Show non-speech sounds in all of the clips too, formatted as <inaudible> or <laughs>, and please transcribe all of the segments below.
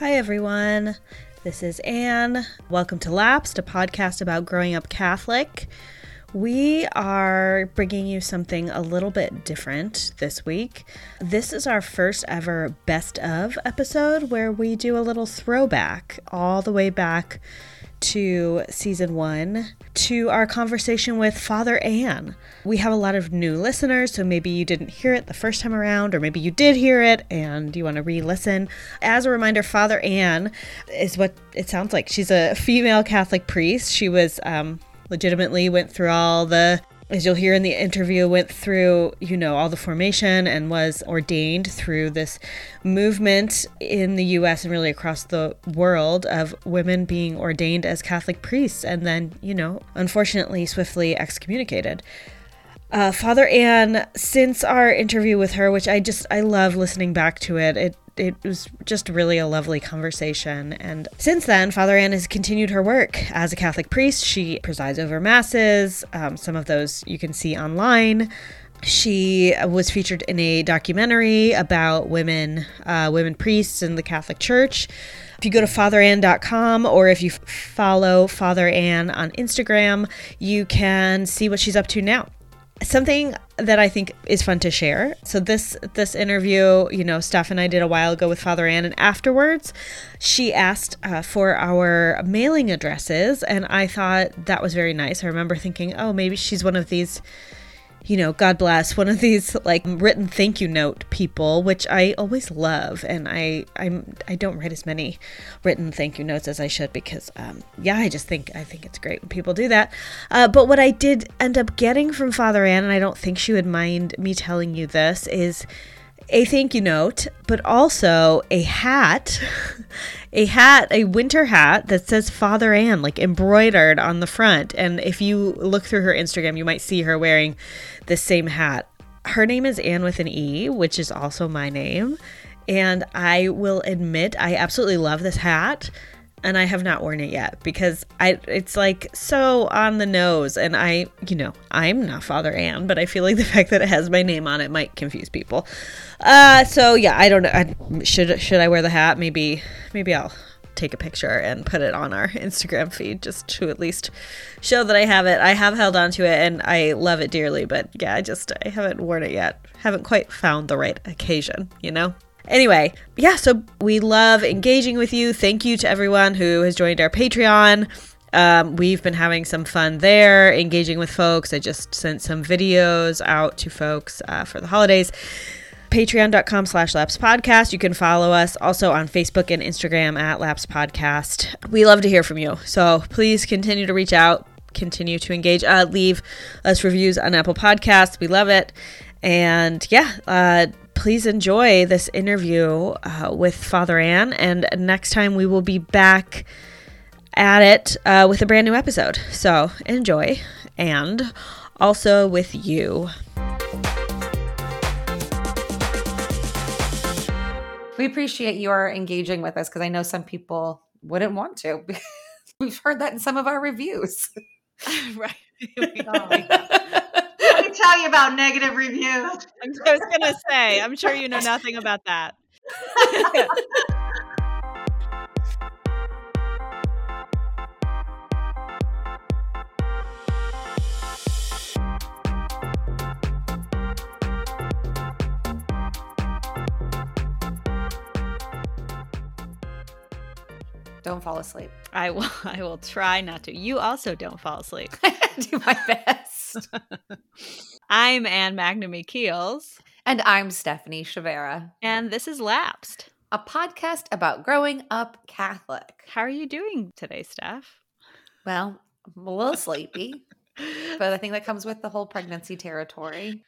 Hi, everyone. This is Anne. Welcome to Lapsed, a podcast about growing up Catholic. We are bringing you something a little bit different this week. This is our first ever best of episode where we do a little throwback all the way back to season one to our conversation with Father Anne. We have a lot of new listeners, so maybe you didn't hear it the first time around, or maybe you did hear it and you want to re listen. As a reminder, Father Anne is what it sounds like. She's a female Catholic priest. She was um, legitimately went through all the as you'll hear in the interview, went through, you know, all the formation and was ordained through this movement in the US and really across the world of women being ordained as Catholic priests and then, you know, unfortunately swiftly excommunicated. Uh, Father Anne, since our interview with her, which I just I love listening back to it, it it was just really a lovely conversation. And since then, Father Anne has continued her work as a Catholic priest. She presides over masses. Um, some of those you can see online. She was featured in a documentary about women, uh, women priests in the Catholic Church. If you go to fatheranne.com or if you follow Father Anne on Instagram, you can see what she's up to now something that I think is fun to share. So this this interview, you know, Steph and I did a while ago with Father Anne, and afterwards, she asked uh, for our mailing addresses, and I thought that was very nice. I remember thinking, oh, maybe she's one of these you know, God bless, one of these like written thank you note people, which I always love, and I I'm I don't write as many written thank you notes as I should because um, yeah, I just think I think it's great when people do that. Uh, but what I did end up getting from Father Anne, and I don't think she would mind me telling you this, is a thank you note, but also a hat, <laughs> a hat, a winter hat that says Father Anne, like embroidered on the front. And if you look through her Instagram, you might see her wearing the same hat. Her name is Anne with an E, which is also my name. And I will admit, I absolutely love this hat and I have not worn it yet because I it's like so on the nose and I you know I'm not Father Anne but I feel like the <laughs> fact that it has my name on it might confuse people. Uh so yeah I don't know I, should should I wear the hat maybe maybe I'll take a picture and put it on our <laughs> Instagram feed just to at least show that I have it. I have held on to it and I love it dearly but yeah I just I haven't worn it yet. Haven't quite found the right occasion, you know? Anyway, yeah, so we love engaging with you. Thank you to everyone who has joined our Patreon. Um, we've been having some fun there, engaging with folks. I just sent some videos out to folks uh, for the holidays. Patreon.com slash Lapsed Podcast. You can follow us also on Facebook and Instagram at Lapsed Podcast. We love to hear from you. So please continue to reach out, continue to engage. Uh, leave us reviews on Apple Podcasts. We love it. And yeah, uh, please enjoy this interview uh, with Father Anne. And next time we will be back at it uh, with a brand new episode. So enjoy. And also with you. We appreciate your engaging with us because I know some people wouldn't want to. <laughs> We've heard that in some of our reviews. <laughs> right. <laughs> tell you about negative reviews. I was going to say, I'm sure you know nothing about that. <laughs> Don't fall asleep. I will I will try not to. You also don't fall asleep. <laughs> do my best. <laughs> I'm Anne Magnamy Keels. And I'm Stephanie Chavera. And this is Lapsed, a podcast about growing up Catholic. How are you doing today, Steph? Well, I'm a little sleepy, but I think that comes with the whole pregnancy territory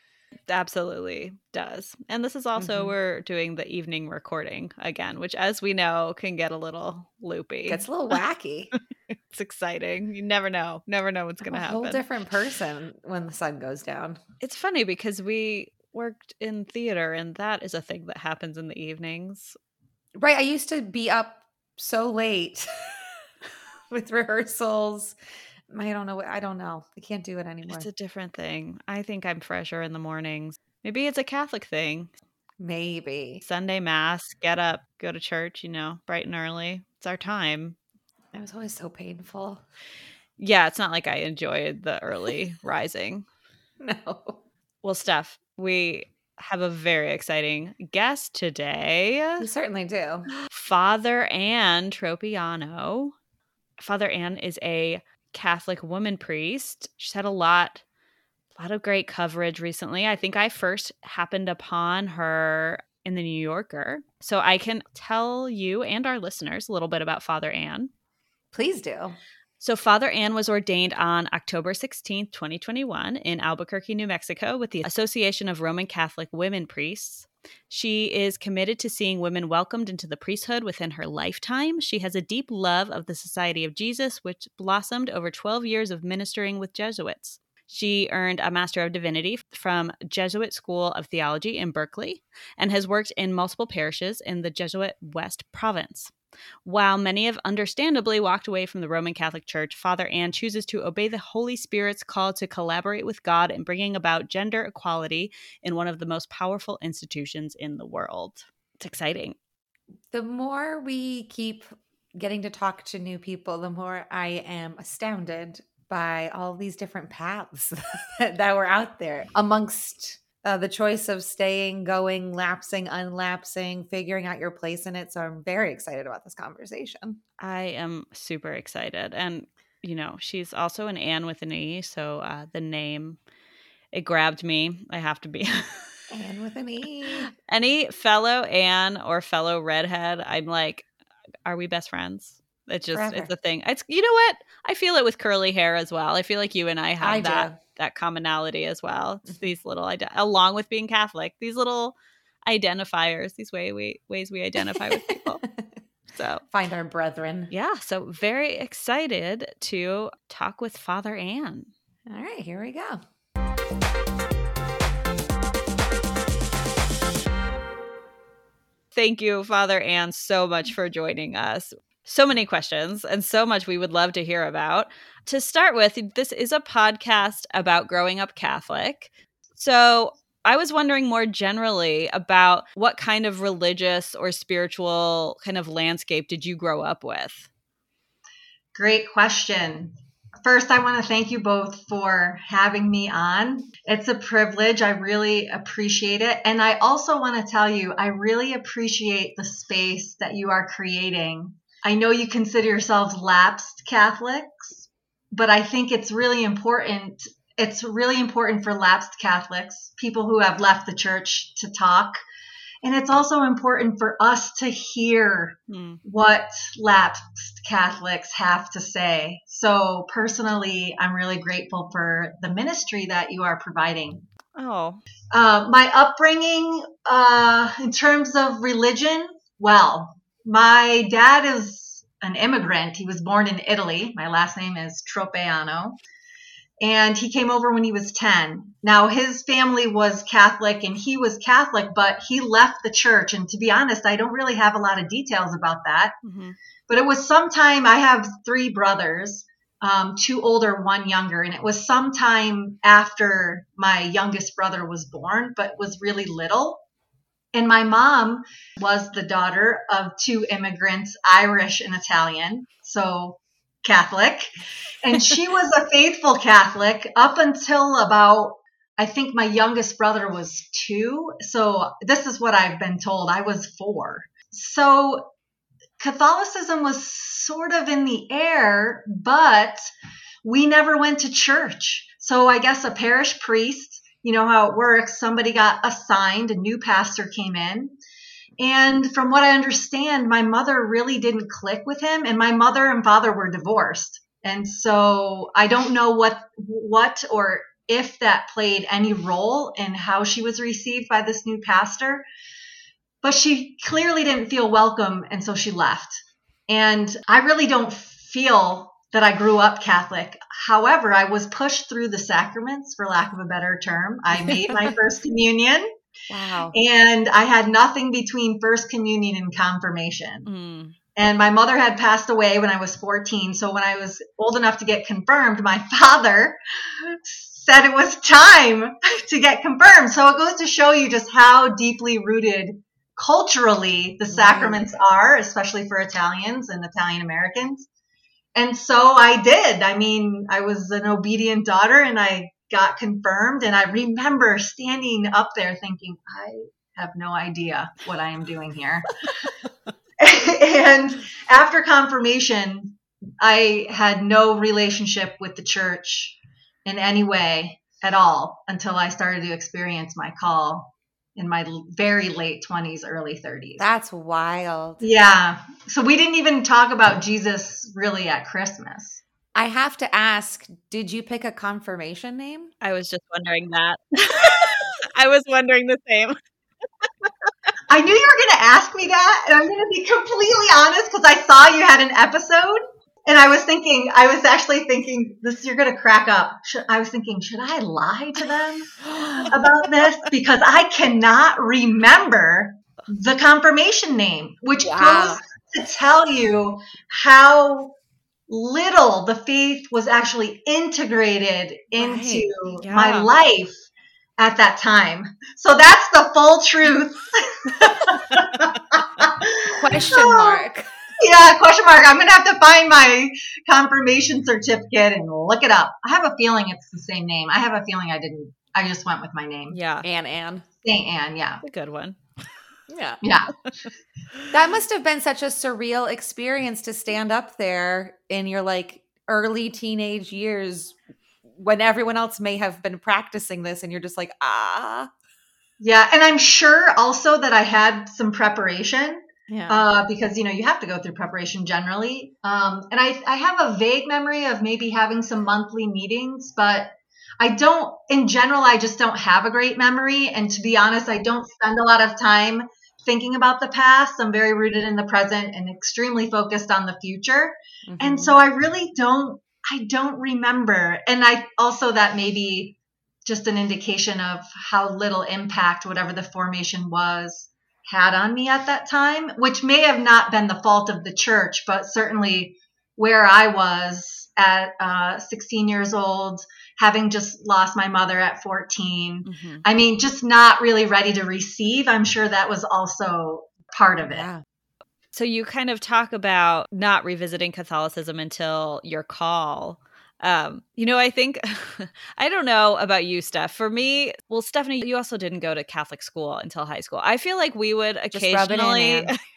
absolutely does. And this is also mm-hmm. we're doing the evening recording again, which as we know can get a little loopy. Gets a little <laughs> wacky. it's exciting. You never know. Never know what's going to happen. A whole different person when the sun goes down. It's funny because we worked in theater and that is a thing that happens in the evenings. Right. I used to be up so late <laughs> with rehearsals I don't know. I don't know. I can't do it anymore. It's a different thing. I think I'm fresher in the mornings. Maybe it's a Catholic thing. Maybe. Sunday mass, get up, go to church, you know, bright and early. It's our time. It was always so painful. Yeah, it's not like I enjoyed the early rising. <laughs> No. Well, Steph, we have a very exciting guest today. You certainly do. Father Anne Tropeano. Father Ann is a Catholic woman priest. She's had a lot a lot of great coverage recently. I think I first happened upon her in the New Yorker. So I can tell you and our listeners a little bit about Father Anne. Please do. So, Father Anne was ordained on October 16, 2021, in Albuquerque, New Mexico, with the Association of Roman Catholic Women Priests. She is committed to seeing women welcomed into the priesthood within her lifetime. She has a deep love of the Society of Jesus, which blossomed over 12 years of ministering with Jesuits. She earned a Master of Divinity from Jesuit School of Theology in Berkeley and has worked in multiple parishes in the Jesuit West Province. While many have understandably walked away from the Roman Catholic Church, Father Anne chooses to obey the Holy Spirit's call to collaborate with God in bringing about gender equality in one of the most powerful institutions in the world. It's exciting. The more we keep getting to talk to new people, the more I am astounded by all these different paths <laughs> that were out there amongst uh, the choice of staying, going, lapsing, unlapsing, figuring out your place in it. So I'm very excited about this conversation. I am super excited. And, you know, she's also an Anne with an E. So uh, the name, it grabbed me. I have to be. Anne with an E. <laughs> Any fellow Anne or fellow redhead, I'm like, are we best friends? It's just Forever. it's a thing. It's you know what? I feel it with curly hair as well. I feel like you and I have I that do. That commonality as well. It's mm-hmm. these little along with being Catholic, these little identifiers, these way we ways we identify with people. <laughs> So find our brethren. Yeah. So very excited to talk with Father Anne. All right, here we go. Thank you, Father Anne, so much for joining us so many questions and so much we would love to hear about. To start with, this is a podcast about growing up Catholic. So I was wondering more generally about what kind of religious or spiritual kind of landscape did you grow up with? Great question. First, I want to thank you both for having me on. It's a privilege. I really appreciate it. And I also want to tell you, I really appreciate the space that you are creating I know you consider yourselves lapsed Catholics, but I think it's really important. It's really important for lapsed Catholics, people who have left the church, to talk. And it's also important for us to hear mm. what lapsed Catholics have to say. So, personally, I'm really grateful for the ministry that you are providing. Oh. Uh, my upbringing uh, in terms of religion, well, my dad is an immigrant. He was born in Italy. My last name is Tropeano. And he came over when he was 10. Now, his family was Catholic and he was Catholic, but he left the church. And to be honest, I don't really have a lot of details about that. Mm-hmm. But it was sometime, I have three brothers, um, two older, one younger. And it was sometime after my youngest brother was born, but was really little. And my mom was the daughter of two immigrants, Irish and Italian, so Catholic. And <laughs> she was a faithful Catholic up until about, I think my youngest brother was two. So this is what I've been told. I was four. So Catholicism was sort of in the air, but we never went to church. So I guess a parish priest you know how it works. Somebody got assigned, a new pastor came in. And from what I understand, my mother really didn't click with him, and my mother and father were divorced. And so I don't know what what or if that played any role in how she was received by this new pastor. But she clearly didn't feel welcome, and so she left. And I really don't feel that I grew up Catholic. However, I was pushed through the sacraments, for lack of a better term. I made my <laughs> first communion. Wow. And I had nothing between first communion and confirmation. Mm. And my mother had passed away when I was 14. So when I was old enough to get confirmed, my <laughs> father said it was time <laughs> to get confirmed. So it goes to show you just how deeply rooted culturally the sacraments are, especially for Italians and Italian Americans. And so I did. I mean, I was an obedient daughter and I got confirmed. And I remember standing up there thinking, I have no idea what I am doing here. <laughs> and after confirmation, I had no relationship with the church in any way at all until I started to experience my call in my very late 20s, early 30s. That's wild. Yeah. So we didn't even talk about Jesus really at Christmas. I have to ask, did you pick a confirmation name? I was just wondering that. <laughs> I was wondering the same. I knew you were going to ask me that, and I'm going to be completely honest because I saw you had an episode and I was thinking, I was actually thinking, this you're gonna crack up. Should, I was thinking, should I lie to them <gasps> about this because I cannot remember the confirmation name, which wow. goes to tell you how little the faith was actually integrated into right. yeah. my life at that time. So that's the full truth. <laughs> Question mark <laughs> yeah, question mark. I'm gonna have to find my confirmation certificate and look it up. I have a feeling it's the same name. I have a feeling I didn't. I just went with my name. Yeah, Anne Anne. Saint Anne. Yeah, a good one. Yeah. Yeah. <laughs> that must have been such a surreal experience to stand up there in your like early teenage years when everyone else may have been practicing this and you're just like, ah. Yeah. And I'm sure also that I had some preparation yeah. Uh, because you know you have to go through preparation generally. Um, and I I have a vague memory of maybe having some monthly meetings, but I don't. In general, I just don't have a great memory. And to be honest, I don't spend a lot of time thinking about the past. I'm very rooted in the present and extremely focused on the future. Mm-hmm. And so I really don't. I don't remember. And I also that maybe just an indication of how little impact whatever the formation was had on me at that time, which may have not been the fault of the church, but certainly where I was at uh, 16 years old, having just lost my mother at 14. Mm-hmm. I mean, just not really ready to receive. I'm sure that was also part of it. Yeah. So you kind of talk about not revisiting Catholicism until your call. Um, you know, I think <laughs> I don't know about you, Steph. For me, well, Stephanie, you also didn't go to Catholic school until high school. I feel like we would occasionally <laughs>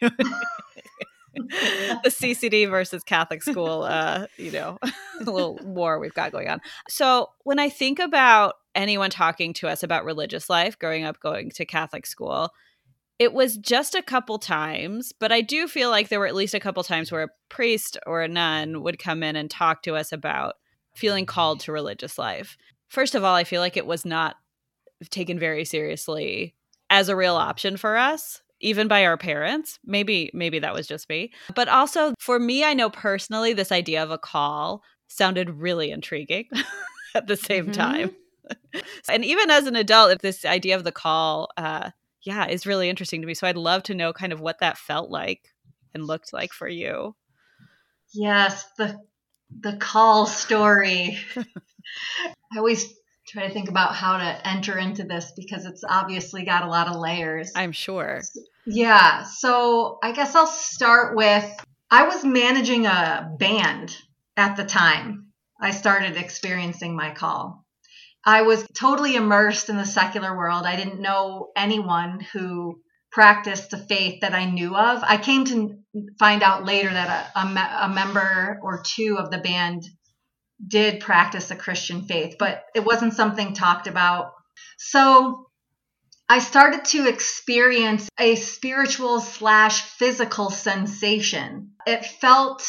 the CCD versus Catholic school, uh, you know, <laughs> a little war we've got going on. So when I think about anyone talking to us about religious life, growing up going to Catholic school, it was just a couple times, but I do feel like there were at least a couple times where a priest or a nun would come in and talk to us about feeling called to religious life. First of all, I feel like it was not taken very seriously as a real option for us even by our parents. Maybe maybe that was just me. But also for me i know personally this idea of a call sounded really intriguing <laughs> at the same mm-hmm. time. <laughs> And even as an adult if this idea of the call uh yeah is really interesting to me. So i'd love to know kind of what that felt like and looked like for you. Yes the the call story. <laughs> <laughs> I always try to think about how to enter into this because it's obviously got a lot of layers. I'm sure. Yeah. So I guess I'll start with I was managing a band at the time I started experiencing my call. I was totally immersed in the secular world. I didn't know anyone who practiced the faith that I knew of. I came to find out later that a, a, a, member or two of the band did practice a Christian faith, but it wasn't something talked about. So I started to experience a spiritual slash physical sensation. It felt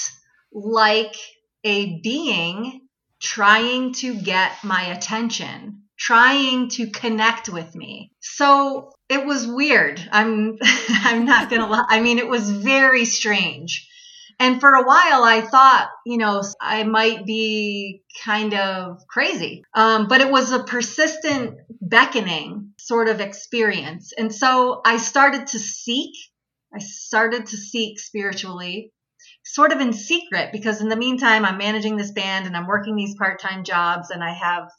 like a being trying to get my attention trying to connect with me. So it was weird. I'm <laughs> I'm not gonna lie. I mean, it was very strange. And for a while, I thought, you know, I might be kind of crazy. Um, but it was a persistent beckoning sort of experience. And so I started to seek. I started to seek spiritually, sort of in secret, because in the meantime, I'm managing this band and I'm working these part time jobs and I have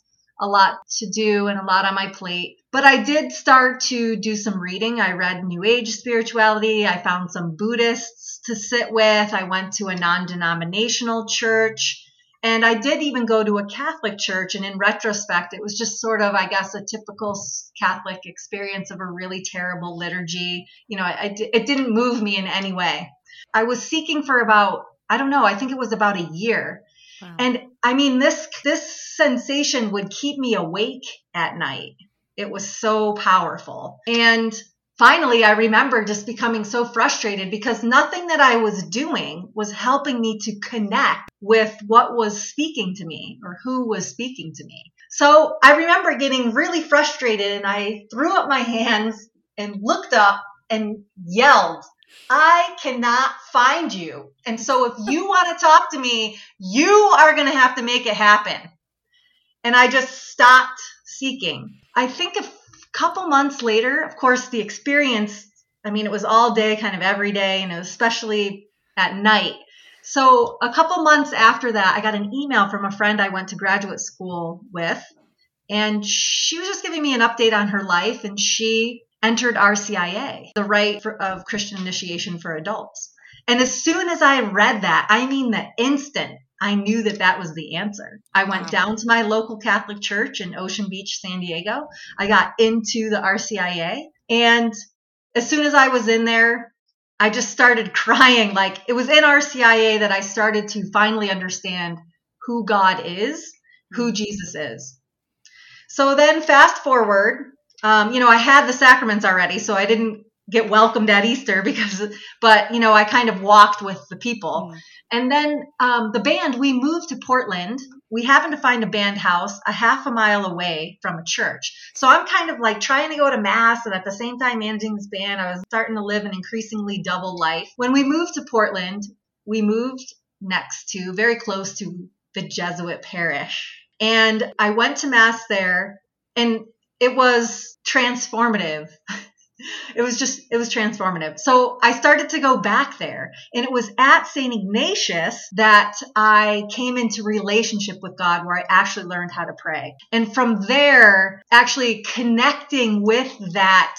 a lot to do and a lot on my plate. But I did start to do some reading. I read New Age spirituality. I found some Buddhists to sit with. I went to a non denominational church. And I did even go to a Catholic church. And in retrospect, it was just sort of, I guess, a typical Catholic experience of a really terrible liturgy. You know, I, it didn't move me in any way. I was seeking for about, I don't know, I think it was about a year. Wow. And I mean, this, this sensation would keep me awake at night. It was so powerful. And finally, I remember just becoming so frustrated because nothing that I was doing was helping me to connect with what was speaking to me or who was speaking to me. So I remember getting really frustrated and I threw up my hands and looked up and yelled, I cannot find you. And so if you want to talk to me, you are going to have to make it happen. And I just stopped seeking. I think a couple months later, of course, the experience, I mean, it was all day, kind of every day, and especially at night. So a couple months after that, I got an email from a friend I went to graduate school with, and she was just giving me an update on her life, and she entered RCIA, the rite for, of Christian initiation for adults. And as soon as I read that, I mean the instant I knew that that was the answer. I went wow. down to my local Catholic church in Ocean Beach, San Diego. I got into the RCIA. And as soon as I was in there, I just started <laughs> crying. Like it was in RCIA that I started to finally understand who God is, who mm. Jesus is. So then, fast forward, um, you know, I had the sacraments already, so I didn't get welcomed at Easter because, but you know, I kind of walked with the people. Mm. And then um, the band, we moved to Portland. We happened to find a band house a half a mile away from a church. So I'm kind of like trying to go to mass and at the same time managing this band. I was starting to live an increasingly double life. When we moved to Portland, we moved next to, very close to the Jesuit parish. And I went to mass there and it was transformative. <laughs> it was just it was transformative. So i started to go back there and it was at st ignatius that i came into relationship with god where i actually learned how to pray. And from there actually connecting with that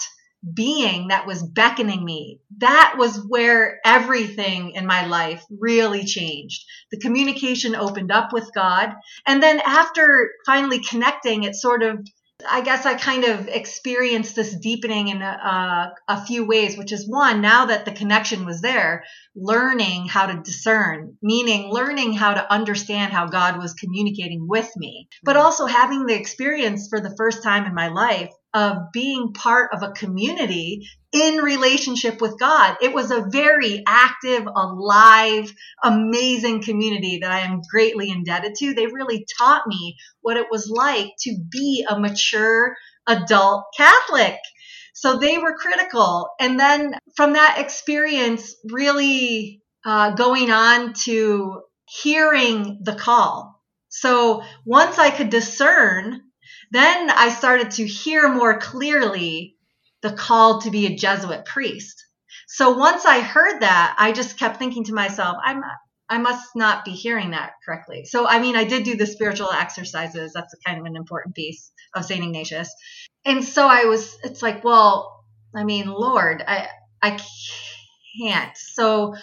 being that was beckoning me that was where everything in my life really changed. The communication opened up with god and then after finally connecting it sort of I guess I kind of experienced this deepening in a, a, few ways, which is one, now that the connection was there, learning how to discern, meaning learning how to understand how God was communicating with me, but mm-hmm. also having the experience for the first time in my life of being part of a community in relationship with God. It was a very active, alive, amazing community that I am greatly indebted to. They really taught me what it was like to be a mature adult Catholic. So they were critical. And then from that experience, really uh, going on to hearing the call. So once I could discern then I started to hear more clearly the call to be a Jesuit priest. So once I heard that, I just kept thinking to myself, I'm I must not be hearing that correctly. So I mean, I did do the spiritual exercises. That's kind of an important piece of Saint Ignatius. And so I was it's like, well, I mean, Lord, I I can't. So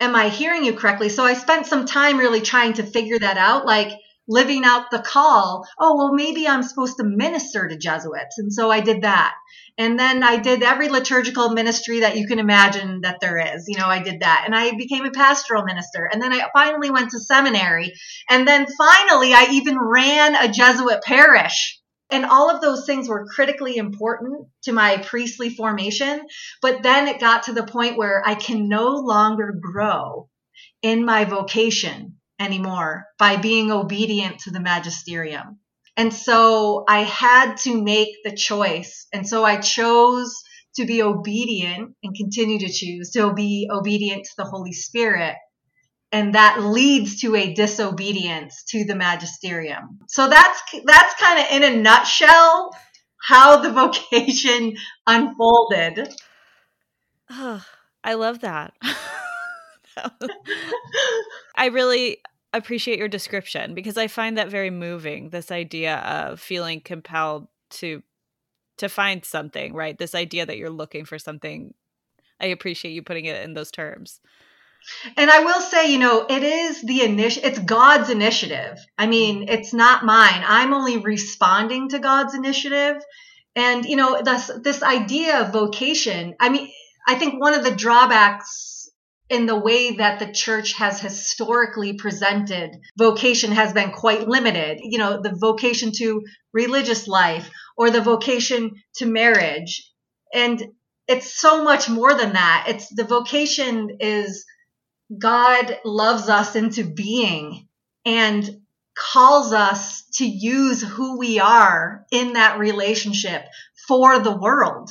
am I hearing you correctly? So I spent some time really trying to figure that out. Like, living out the call. Oh, well, maybe I'm supposed to minister to Jesuits. And so I did that. And then I did every liturgical ministry that you can imagine that there is. You know, I did that. And I became a pastoral minister. And then I finally went to seminary. And then finally, I even ran a Jesuit parish. And all of those things were critically important to my priestly formation. But then it got to the point where I can no longer grow in my vocation anymore by being obedient to the magisterium. And so I had to make the choice. And so I chose to be obedient and continue to choose to be obedient to the Holy Spirit. And that leads to a disobedience to the magisterium. So that's, that's kind of in a nutshell how the <laughs> vocation unfolded. Oh, <sighs> I love that. <laughs> <laughs> I really appreciate your description because I find that very moving. This idea of feeling compelled to to find something, right? This idea that you're looking for something. I appreciate you putting it in those terms. And I will say, you know, it is the initiative, it's God's initiative. I mean, mm-hmm. it's not mine. I'm only responding to God's initiative. And, you know, this, this idea of vocation, I mean, I think one of the drawbacks in the way that the church has historically presented vocation has been quite limited. You know, the vocation to religious life or the vocation to marriage. And it's so much more than that. It's the vocation is God loves us into being and calls us to use who we are in that relationship for the world.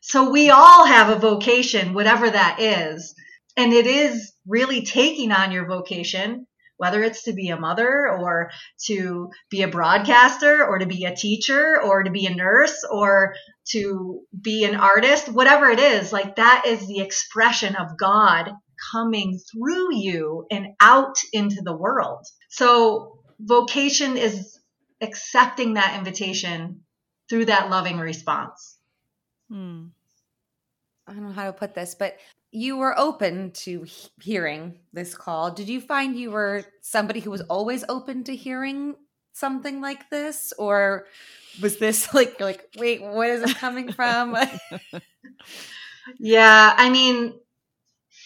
So we all have a vocation, whatever that is. And it is really taking on your vocation, whether it's to be a mother or to be a broadcaster or to be a teacher or to be a nurse or to be an artist, whatever it is, like that is the expression of God coming through you and out into the world. So vocation is accepting that invitation through that loving response. Hmm. I don't know how to put this, but you were open to he- hearing this call. Did you find you were somebody who was always open to hearing something like this or was this <laughs> like like wait, what is it coming from? <laughs> yeah, I mean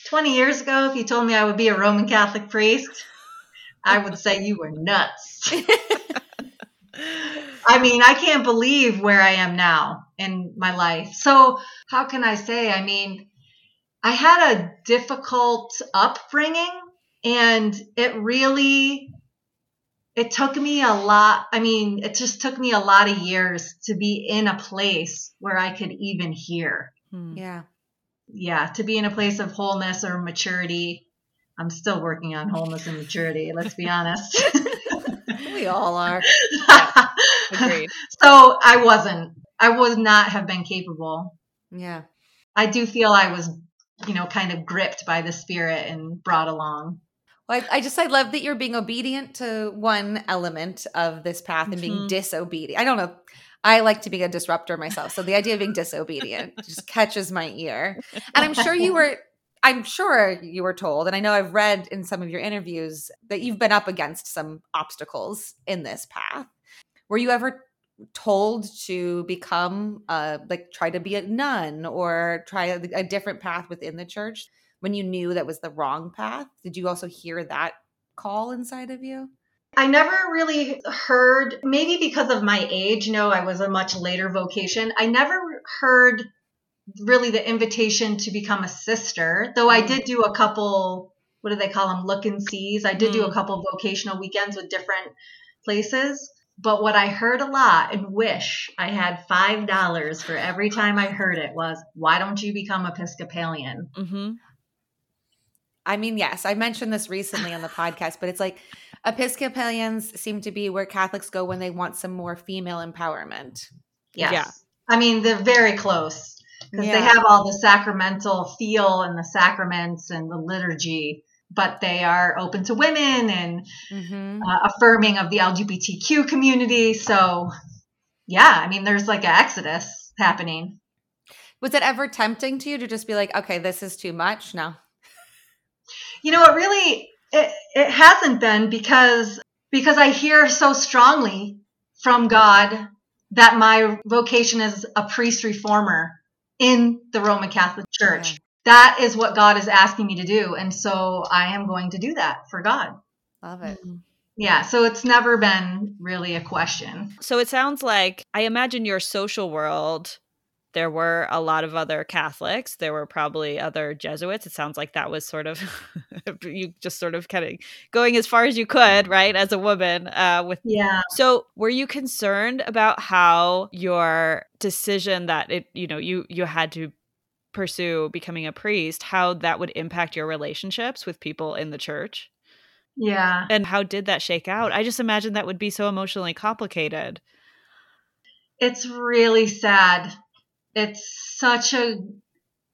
20 years ago, if you told me I would be a Roman Catholic priest, I would say you were nuts. <laughs> I mean, I can't believe where I am now in my life. So, how can I say? I mean, I had a difficult upbringing and it really it took me a lot. I mean, it just took me a lot of years to be in a place where I could even hear. Hmm. Yeah yeah, to be in a place of wholeness or maturity. I'm still working on wholeness and maturity, let's be honest. <laughs> we all are. Yeah, <laughs> agreed. So I wasn't. I would not have been capable. Yeah. I do feel I was, you know, kind of gripped by the spirit and brought along. Well, I, I just I love that you're being obedient to one element of this path and mm-hmm. being disobedient. I don't know. I like to be a disruptor myself. So the idea of being disobedient <laughs> just catches my ear. And I'm sure you <laughs> were I'm sure you were told, and I know I've read in some of your interviews that you've been up against some obstacles in this path. Were you ever told to become uh like try to be a nun or try a, a different path within the church when you knew that was the wrong path? Did you also hear that call inside of you? I never really heard, maybe because of my age, no, I was a much later vocation. I never heard really the invitation to become a sister, though I did do a couple, what do they call them, look and sees. I did mm. do a mm. couple vocational weekends with different places. But what I heard a lot and wish I had $5 for every time I heard it was, why don't you become Episcopalian? Mm-hmm. I mean, yes, I mentioned this recently on the <laughs> podcast, but it's like Episcopalians seem to be where Catholics go when they want some more female empowerment. Yes. Yeah. I mean, they're very close because yeah. they have all the sacramental feel and the sacraments and the liturgy, but they are open to women and mm-hmm. uh, affirming of the LGBTQ community. So, yeah, I mean, there's like an exodus happening. Was it ever tempting to you to just be like, okay, this is too much? No. You know, it really it, it hasn't been because because I hear so strongly from God that my vocation is a priest reformer in the Roman Catholic Church. That is what God is asking me to do. And so I am going to do that for God. Love it. Mm-hmm. Yeah, so it's never been really a question. So it sounds like I imagine your social world there were a lot of other Catholics. There were probably other Jesuits. It sounds like that was sort of <laughs> you just sort of kind of going as far as you could, right, as a woman. Uh, with yeah. So, were you concerned about how your decision that it, you know, you you had to pursue becoming a priest, how that would impact your relationships with people in the church? Yeah. And how did that shake out? I just imagine that would be so emotionally complicated. It's really sad it's such a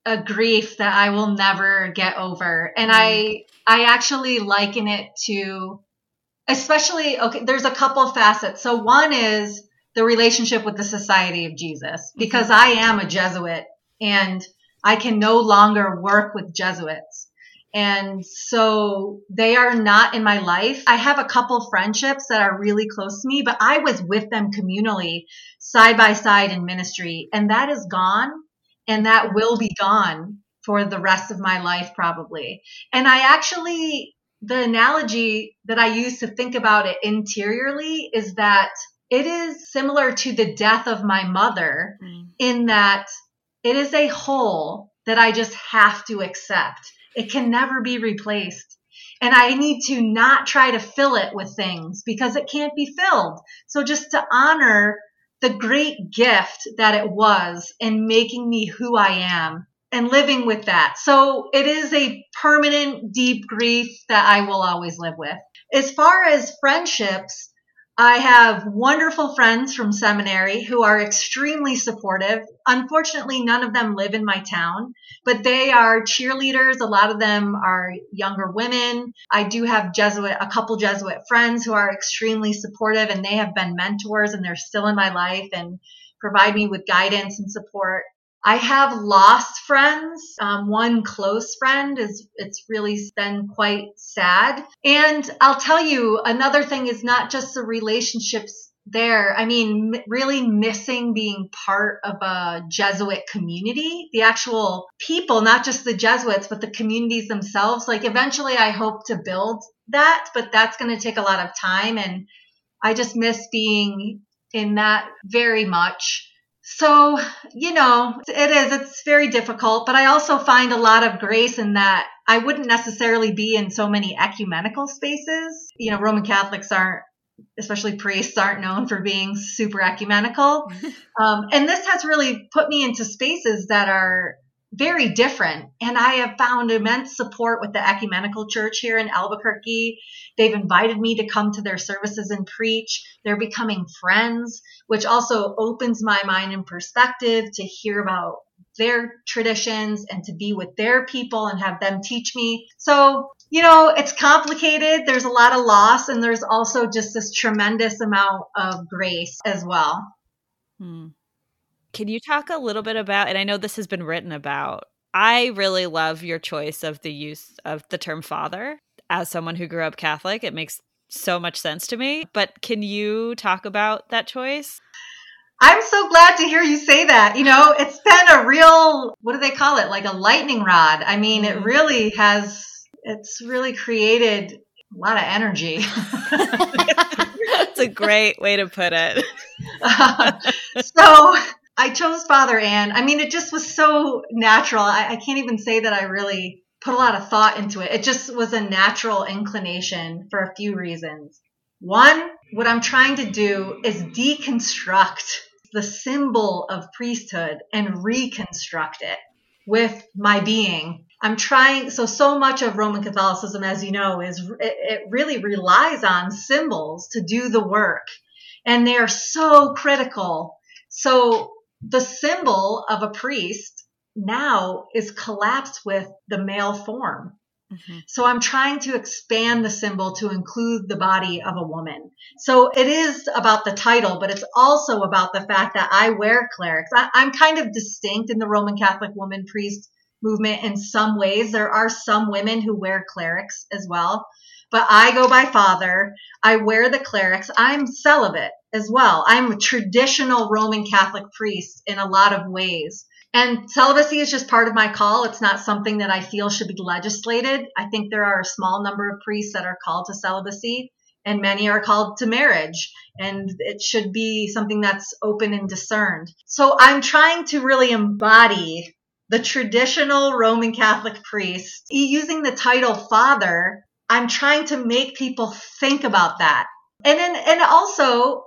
a grief that I will never get over. And mm. I I actually liken it to especially okay there's a couple facets so one is the relationship with the society of jesus mm-hmm. because i am a jesuit and i can no longer work with jesuits. And so they are not in my life. I have a couple friendships that are really close to me but i was with them communally side by side in ministry and that is gone and that will be gone for the rest of my life probably. And i actually the analogy that I use to think about it interiorly is that it is similar to the death of my mother mm. in that it is a hole that I just have to accept. It can never be replaced. And I need to not try to fill it with things because it can't be filled. So just to honor the great gift that it was in making me who I am and living with that. So it is a permanent, deep grief that I will always live with. As far as friendships, I have wonderful friends from seminary who are extremely supportive. Unfortunately, none of them live in my town, but they are cheerleaders. A lot of them are younger women. I do have Jesuit, a couple Jesuit friends who are extremely supportive and they have been mentors and they're still in my life and provide me with guidance and support. I have lost friends. Um, one close friend is, it's really been quite sad. And I'll tell you, another thing is not just the relationships there. I mean, really missing being part of a Jesuit community, the actual people, not just the Jesuits, but the communities themselves. Like eventually I hope to build that, but that's going to take a lot of time. And I just miss being in that very much. So, you know, it is, it's very difficult, but I also find a lot of grace in that I wouldn't necessarily be in so many ecumenical spaces. You know, Roman Catholics aren't, especially priests, aren't known for being super ecumenical. <laughs> um, and this has really put me into spaces that are very different. And I have found immense support with the ecumenical church here in Albuquerque. They've invited me to come to their services and preach. They're becoming friends, which also opens my mind and perspective to hear about their traditions and to be with their people and have them teach me. So, you know, it's complicated. There's a lot of loss and there's also just this tremendous amount of grace as well. Hmm. Can you talk a little bit about, and I know this has been written about, I really love your choice of the use of the term father. As someone who grew up Catholic, it makes so much sense to me. But can you talk about that choice? I'm so glad to hear you say that. You know, it's been a real, what do they call it? Like a lightning rod. I mean, it mm-hmm. really has, it's really created a lot of energy. <laughs> That's a great way to put it. Uh, <laughs> so, I chose Father Anne. I mean, it just was so natural. I, I, can't even say that I really put a lot of thought into it. It just was a natural inclination for a few reasons. One, what I'm trying to do is deconstruct the symbol of priesthood and reconstruct it with my being. I'm trying, so, so much of Roman Catholicism, as you know, is it, it really relies on symbols to do the work. And they are so critical. So the symbol of a priest now is collapsed with the male form. Mm-hmm. So I'm trying to expand the symbol to include the body of a woman. So it is about the title, but it's also about the fact that I wear clerics. I, am kind of distinct in the Roman Catholic woman priest movement in some ways. There are some women who wear clerics as well, but I go by father. I wear the clerics. I'm celibate as well. I'm a traditional Roman Catholic priest in a lot of ways. And celibacy is just part of my call. It's not something that I feel should be legislated. I think there are a small number of priests that are called to celibacy and many are called to marriage and it should be something that's open and discerned. So I'm trying to really embody the traditional Roman Catholic priest using the title father. I'm trying to make people think about that. And then, and also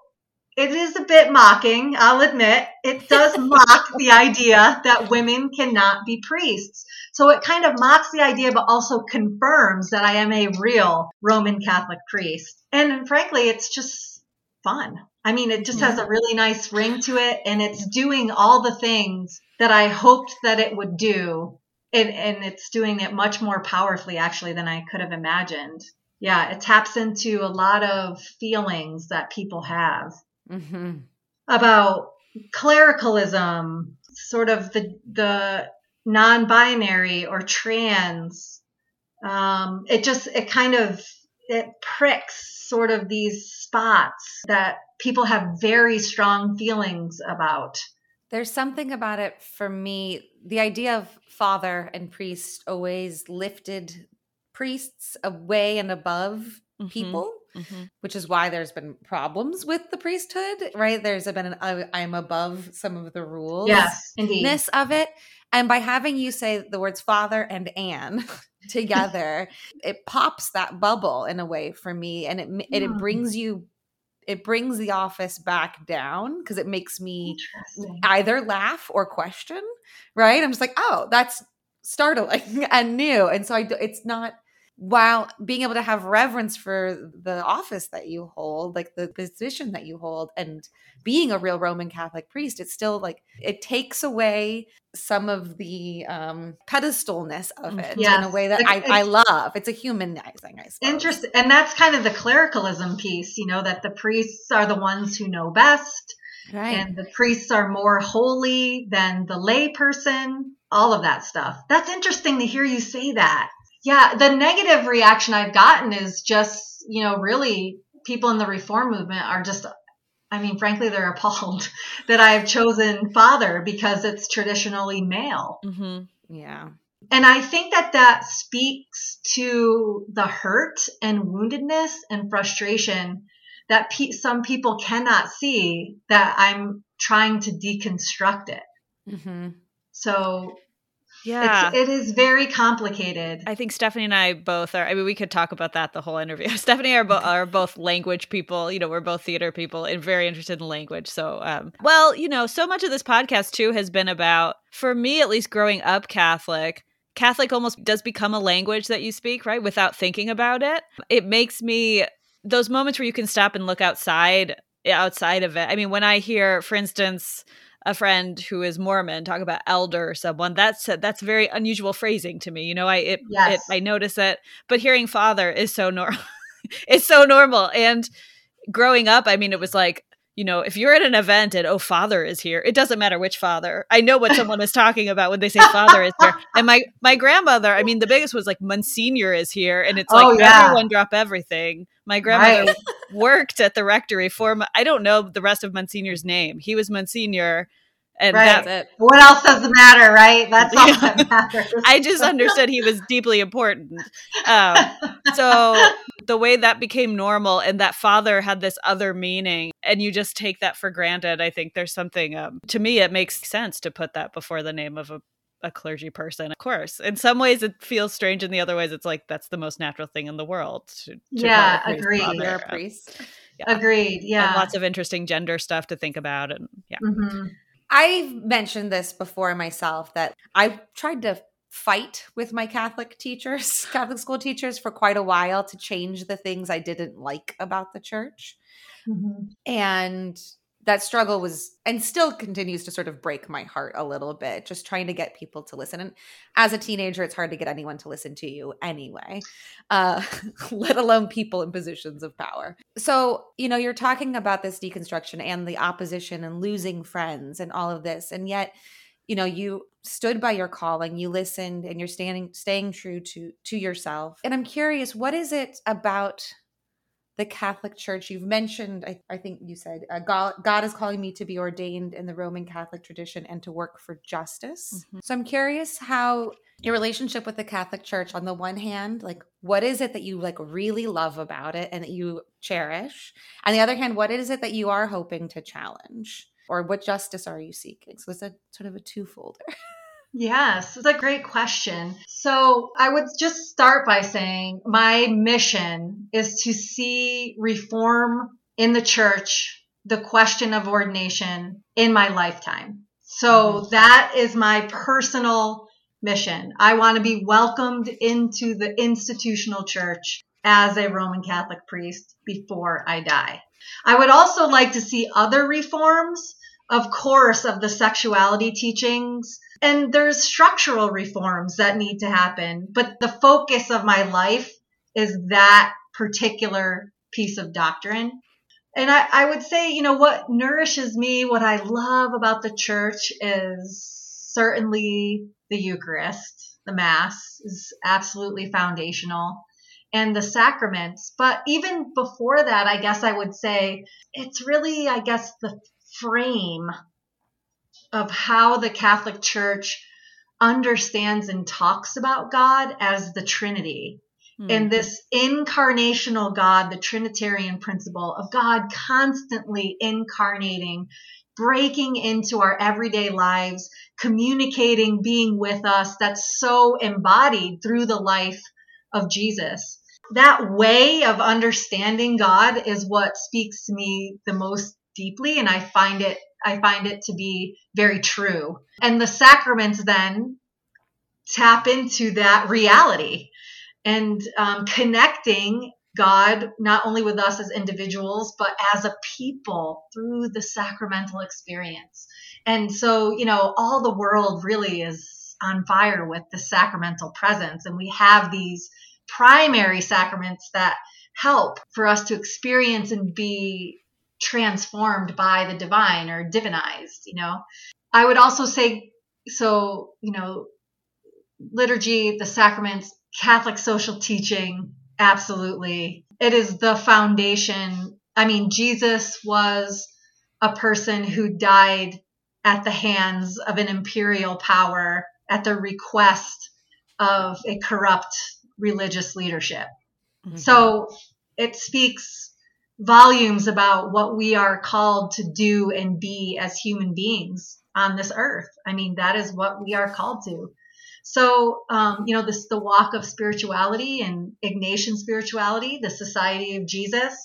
it is a bit mocking, I'll admit. It does <laughs> mock the idea that women cannot be priests. So it kind of mocks the idea, but also confirms that I am a real Roman Catholic priest. And frankly, it's just fun. I mean, it just yeah. has a really nice ring to it, and it's doing all the things that I hoped that it would do. And, and it's doing it much more powerfully, actually, than I could have imagined. Yeah, it taps into a lot of feelings that people have Mm-hmm. about clericalism, sort of the the non-binary or trans. Um, it just it kind of it pricks sort of these spots that people have very strong feelings about. There's something about it for me. The idea of father and priest always lifted priests away and above Mhm. people, Mhm. which is why there's been problems with the priesthood, right? There's been an I- I'm above some of the rules. Yes, indeed. of it. And by having you say the words father and Anne <laughs> together, <laughs> it pops that bubble in a way for me. And it, it, it brings you, it brings the office back down because it makes me either laugh or question, right? I'm just like, oh, that's startling <laughs> and new. And so I, it's not, while being able to have reverence for the office that you hold, like the position that you hold, and being a real Roman Catholic priest, it's still like it takes away some of the um, pedestalness of it in a way that I, I love. It's a humanizing, I suppose. Interesting. And that's kind of the clericalism piece, you know, that the priests are the ones who know best right? and the priests are more holy than the lay person, all of that stuff. That's interesting to hear you say that. Yeah, the negative reaction I've gotten is just, you know, really people in the reform movement are just I mean, frankly, they're appalled <laughs> that I have chosen father because it's traditionally male. Mhm. yeah, And I think that that speaks to the hurt and woundedness and frustration that pe- some people cannot see that I'm trying to deconstruct it. hmm So Yeah. it's, it is very complicated. I think Stephanie and I both are. I mean, we could talk about that the whole interview. <laughs> Stephanie are, bo- are both language people. You know, we're both theater people and very interested in language. So, um, well, you know, so much of this podcast too has been about, for me at least, growing up Catholic. Catholic almost does become a language that you speak, right? Without thinking about it. It makes me those moments where you can stop and look outside outside of it. I mean, when I hear, for instance, a friend who is Mormon talk about elder or someone, that's that's very unusual phrasing to me. You know, I it, Yes. it I notice it, but hearing father is so normal. <laughs> it's so normal. And growing up, I mean, it was like you know, if you're at an event and oh, father is here, it doesn't matter which father. I know what someone is talking about when they say father is here. And my my grandmother, I mean, the biggest was like Monsignor is here, and it's oh, like Oh, yeah. everyone drop everything. My grandmother worked at the rectory for. I don't know the rest of Monsignor's name. He was Monsignor, and Right. that's it. what else does it matter, right? That's all that matters. <laughs> I just understood he was deeply important. Um, so the way that became normal and that father had this other meaning and you just take that for granted i think there's something um, to me it makes sense to put that before the name of a, a clergy person of course in some ways it feels strange in the other ways it's like that's the most natural thing in the world to, to Yeah, call agreed. father. You're a priest. Yeah. Agreed. Yeah. and lots of interesting gender stuff to think about and yeah Mhm. I've mentioned this before myself that I tried to fight with my Catholic teachers, <laughs> Catholic school teachers, for quite a while to change the things I didn't like about the church. Mhm. And that struggle was and still continues to sort of break my heart a little bit, just trying to get people to listen. And as a teenager, it's hard to get anyone to listen to you anyway, uh, <laughs> let alone people in positions of power. So, you know, you're talking about this deconstruction and the opposition and losing friends and all of this. And yet, you know, you stood by your calling, you listened, and you're standing staying true to to yourself. And I'm curious, what is it about the Catholic Church. You've mentioned, I, I think you said, uh, God, God is calling me to be ordained in the Roman Catholic tradition and to work for justice. Mhm. So I'm curious how your relationship with the Catholic Church, on the one hand, like what is it that you like really love about it and that you cherish? On the other hand, what is it that you are hoping to challenge? Or what justice are you seeking? So it's a sort of a twofolder. <laughs> Yes, it's a great question. So I would just start by saying my mission is to see reform in the church, the question of ordination in my lifetime. So mm-hmm. that is my personal mission. I want to be welcomed into the institutional church as a Roman Catholic priest before I die. I would also like to see other reforms, of course, of the sexuality teachings. And there's structural reforms that need to happen. But the focus of my life is that particular piece of doctrine. And I, I would say, you know, what nourishes me, what I love about the church is certainly the Eucharist. The Mass is absolutely foundational and the sacraments. But even before that, I guess I would say it's really, I guess, the frame of how the Catholic Church understands and talks about God as the Trinity. Mm-hmm. And this incarnational God, the Trinitarian principle of God constantly incarnating, breaking into our everyday lives, communicating, being with us, that's so embodied through the life of Jesus. That way of understanding God is what speaks to me the most deeply and I find it I find it to be very true. And the sacraments then tap into that reality and um, connecting God not only with us as individuals, but as a people through the sacramental experience. And so, you know, all the world really is on fire with the sacramental presence. And we have these primary sacraments that help for us to experience and be transformed by the divine or divinized, you know. I would also say, so, you know, liturgy, the sacraments, Catholic social teaching, absolutely. It is the foundation. I mean, Jesus was a person who died at the hands of an imperial power at the request of a corrupt religious leadership. Mm-hmm. So it speaks volumes about what we are called to do and be as human beings on this earth. I mean, that is what we are called to. So, um, you know, this the walk of spirituality and Ignatian spirituality, the Society of Jesus,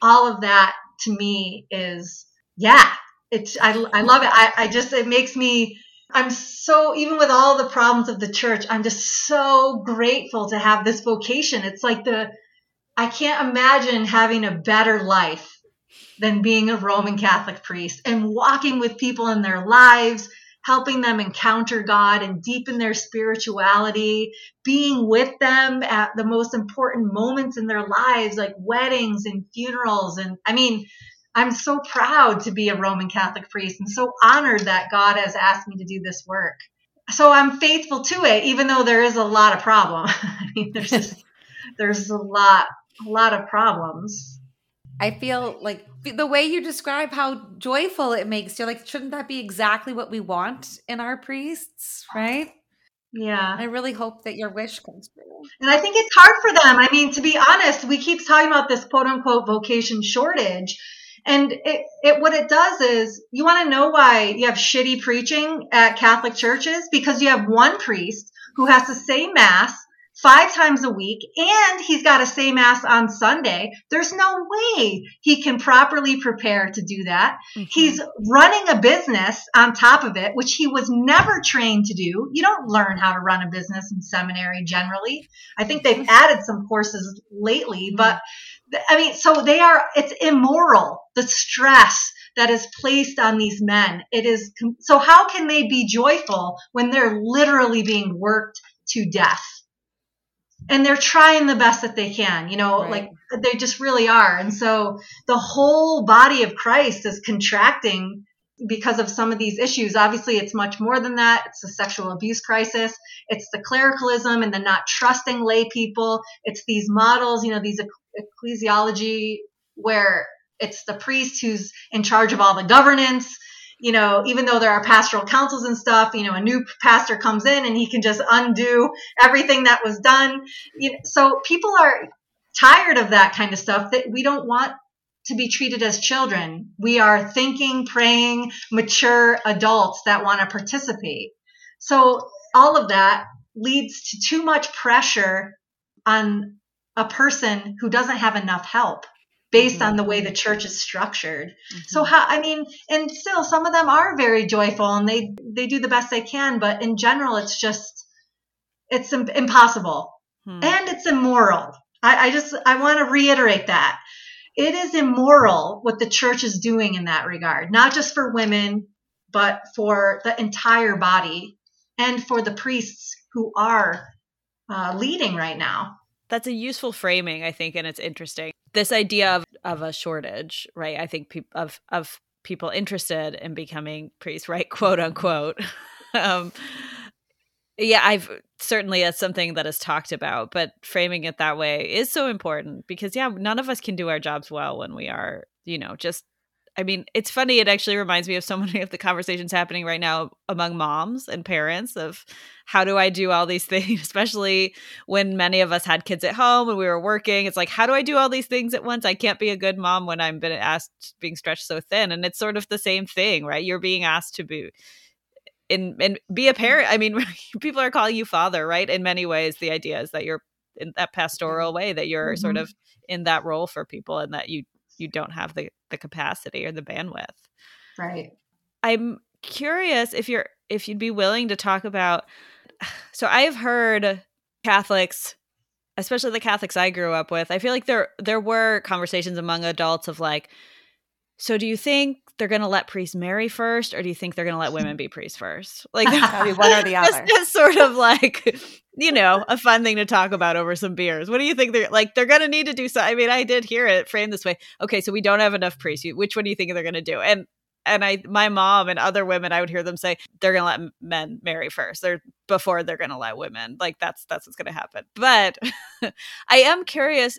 all of that to me is, yeah, it's I, I love it. I, I just it makes me I'm so, even with all the problems of the church, I'm just so grateful to have this vocation. It's like the, I can't imagine having a better life than being a Roman Catholic priest and walking with people in their lives, helping them encounter God and deepen their spirituality, being with them at the most important moments in their lives, like weddings and funerals. And I mean, I'm so proud to be a Roman Catholic priest and so honored that God has asked me to do this work. So I'm faithful to it, even though there is a lot of problem. <laughs> I mean, there's just, there's a lot, a lot of problems. I feel like the way you describe how joyful it makes you, like, shouldn't that be exactly what we want in our priests, right? Yeah. I really hope that your wish comes true. And I think it's hard for them. I mean, to be honest, we keep talking about this quote unquote vocation shortage. And it, it, what it does is you want to know why you have shitty preaching at Catholic churches because you have one priest who has to say mass five times a week and he's got to say mass on Sunday. There's no way he can properly prepare to do that. Mm-hmm. He's running a business on top of it, which he was never trained to do. You don't learn how to run a business in seminary generally. I think they've mm-hmm. added some courses lately, but I mean, so they are, it's immoral, the stress that is placed on these men. It is, so how can they be joyful when they're literally being worked to death? And they're trying the best that they can, you know, right. like they just really are. And so the whole body of Christ is contracting because of some of these issues. Obviously, it's much more than that. It's the sexual abuse crisis. It's the clericalism and the not trusting lay people. It's these models, you know, these ecclesiology where it's the priest who's in charge of all the governance. You know, even though there are pastoral councils and stuff, you know, a new pastor comes in and he can just undo everything that was done. You know, so people are tired of that kind of stuff that we don't want to be treated as children. We are thinking, praying, mature adults that want to participate. So all of that leads to too much pressure on a person who doesn't have enough help based mm-hmm. on the way the church is structured. Mm-hmm. So how I mean, and still some of them are very joyful and they they do the best they can, but in general it's just it's impossible hmm. and it's immoral. I, I just I want to reiterate that it is immoral what the church is doing in that regard, not just for women, but for the entire body and for the priests who are uh, leading right now. that's a useful framing, I think, and it's interesting. This idea of of a shortage, right? I think pe- of of people interested in becoming priests, right? Quote unquote. <laughs> um, yeah, I've certainly that's something that is talked about, but framing it that way is so important because yeah, none of us can do our jobs well when we are, you know, just I mean, it's funny. It actually reminds me of so <laughs> many of the conversations happening right now among moms and parents of how do I do all these <laughs> things, especially when many of us had kids at home and we were working. It's like, how do I do all these things at once? I can't be a good mom when I'm been asked being stretched so thin. And it's sort of the same thing, right? You're being asked to be in and be a parent. I mean, <laughs> people are calling you father, right? In many ways, the idea is that you're in that pastoral way that you're mm-hmm. sort of in that role for people and that you you don't have the the capacity or the bandwidth. Right. I'm curious if you're if you'd be willing to talk about <sighs> so I've heard Catholics especially the Catholics I grew up with. I feel like there there were conversations among adults of like so do you think they're going to let priests marry first or do you think they're going to let <laughs> women be priests first? Like one or the <laughs> other. It's sort of like you know, a fun thing to talk about over some beers. What do you think they're like? They're going to need to do so. I mean, I did hear it framed this way. Okay, so we don't have enough priests. Which one do you think they're going to do? And and I, my mom and other women, I would hear them say they're going to let men marry first. They're before they're going to let women. Like that's that's what's going to happen. But <laughs> I am curious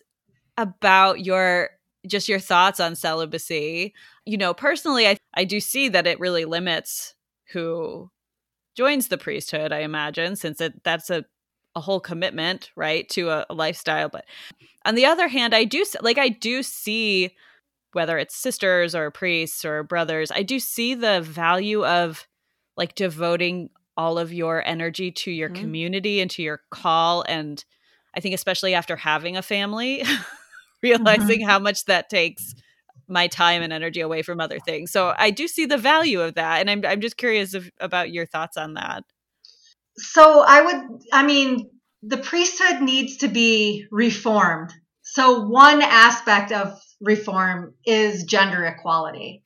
about your just your thoughts on celibacy. You know, personally, I I do see that it really limits who joins the priesthood. I imagine since it that's a a whole commitment, right, to a, a lifestyle. But on the other hand, I do like I do see whether it's sisters or priests or brothers, I do see the value of like devoting all of your energy to your mm-hmm. community and to your call. And I think, especially after having a family, <laughs> realizing mm-hmm. how much that takes my time and energy away from other things. So I do see the value of that. And I'm, I'm just curious if, about your thoughts on that. So I would, I mean, the priesthood needs to be reformed. So one aspect of reform is gender equality.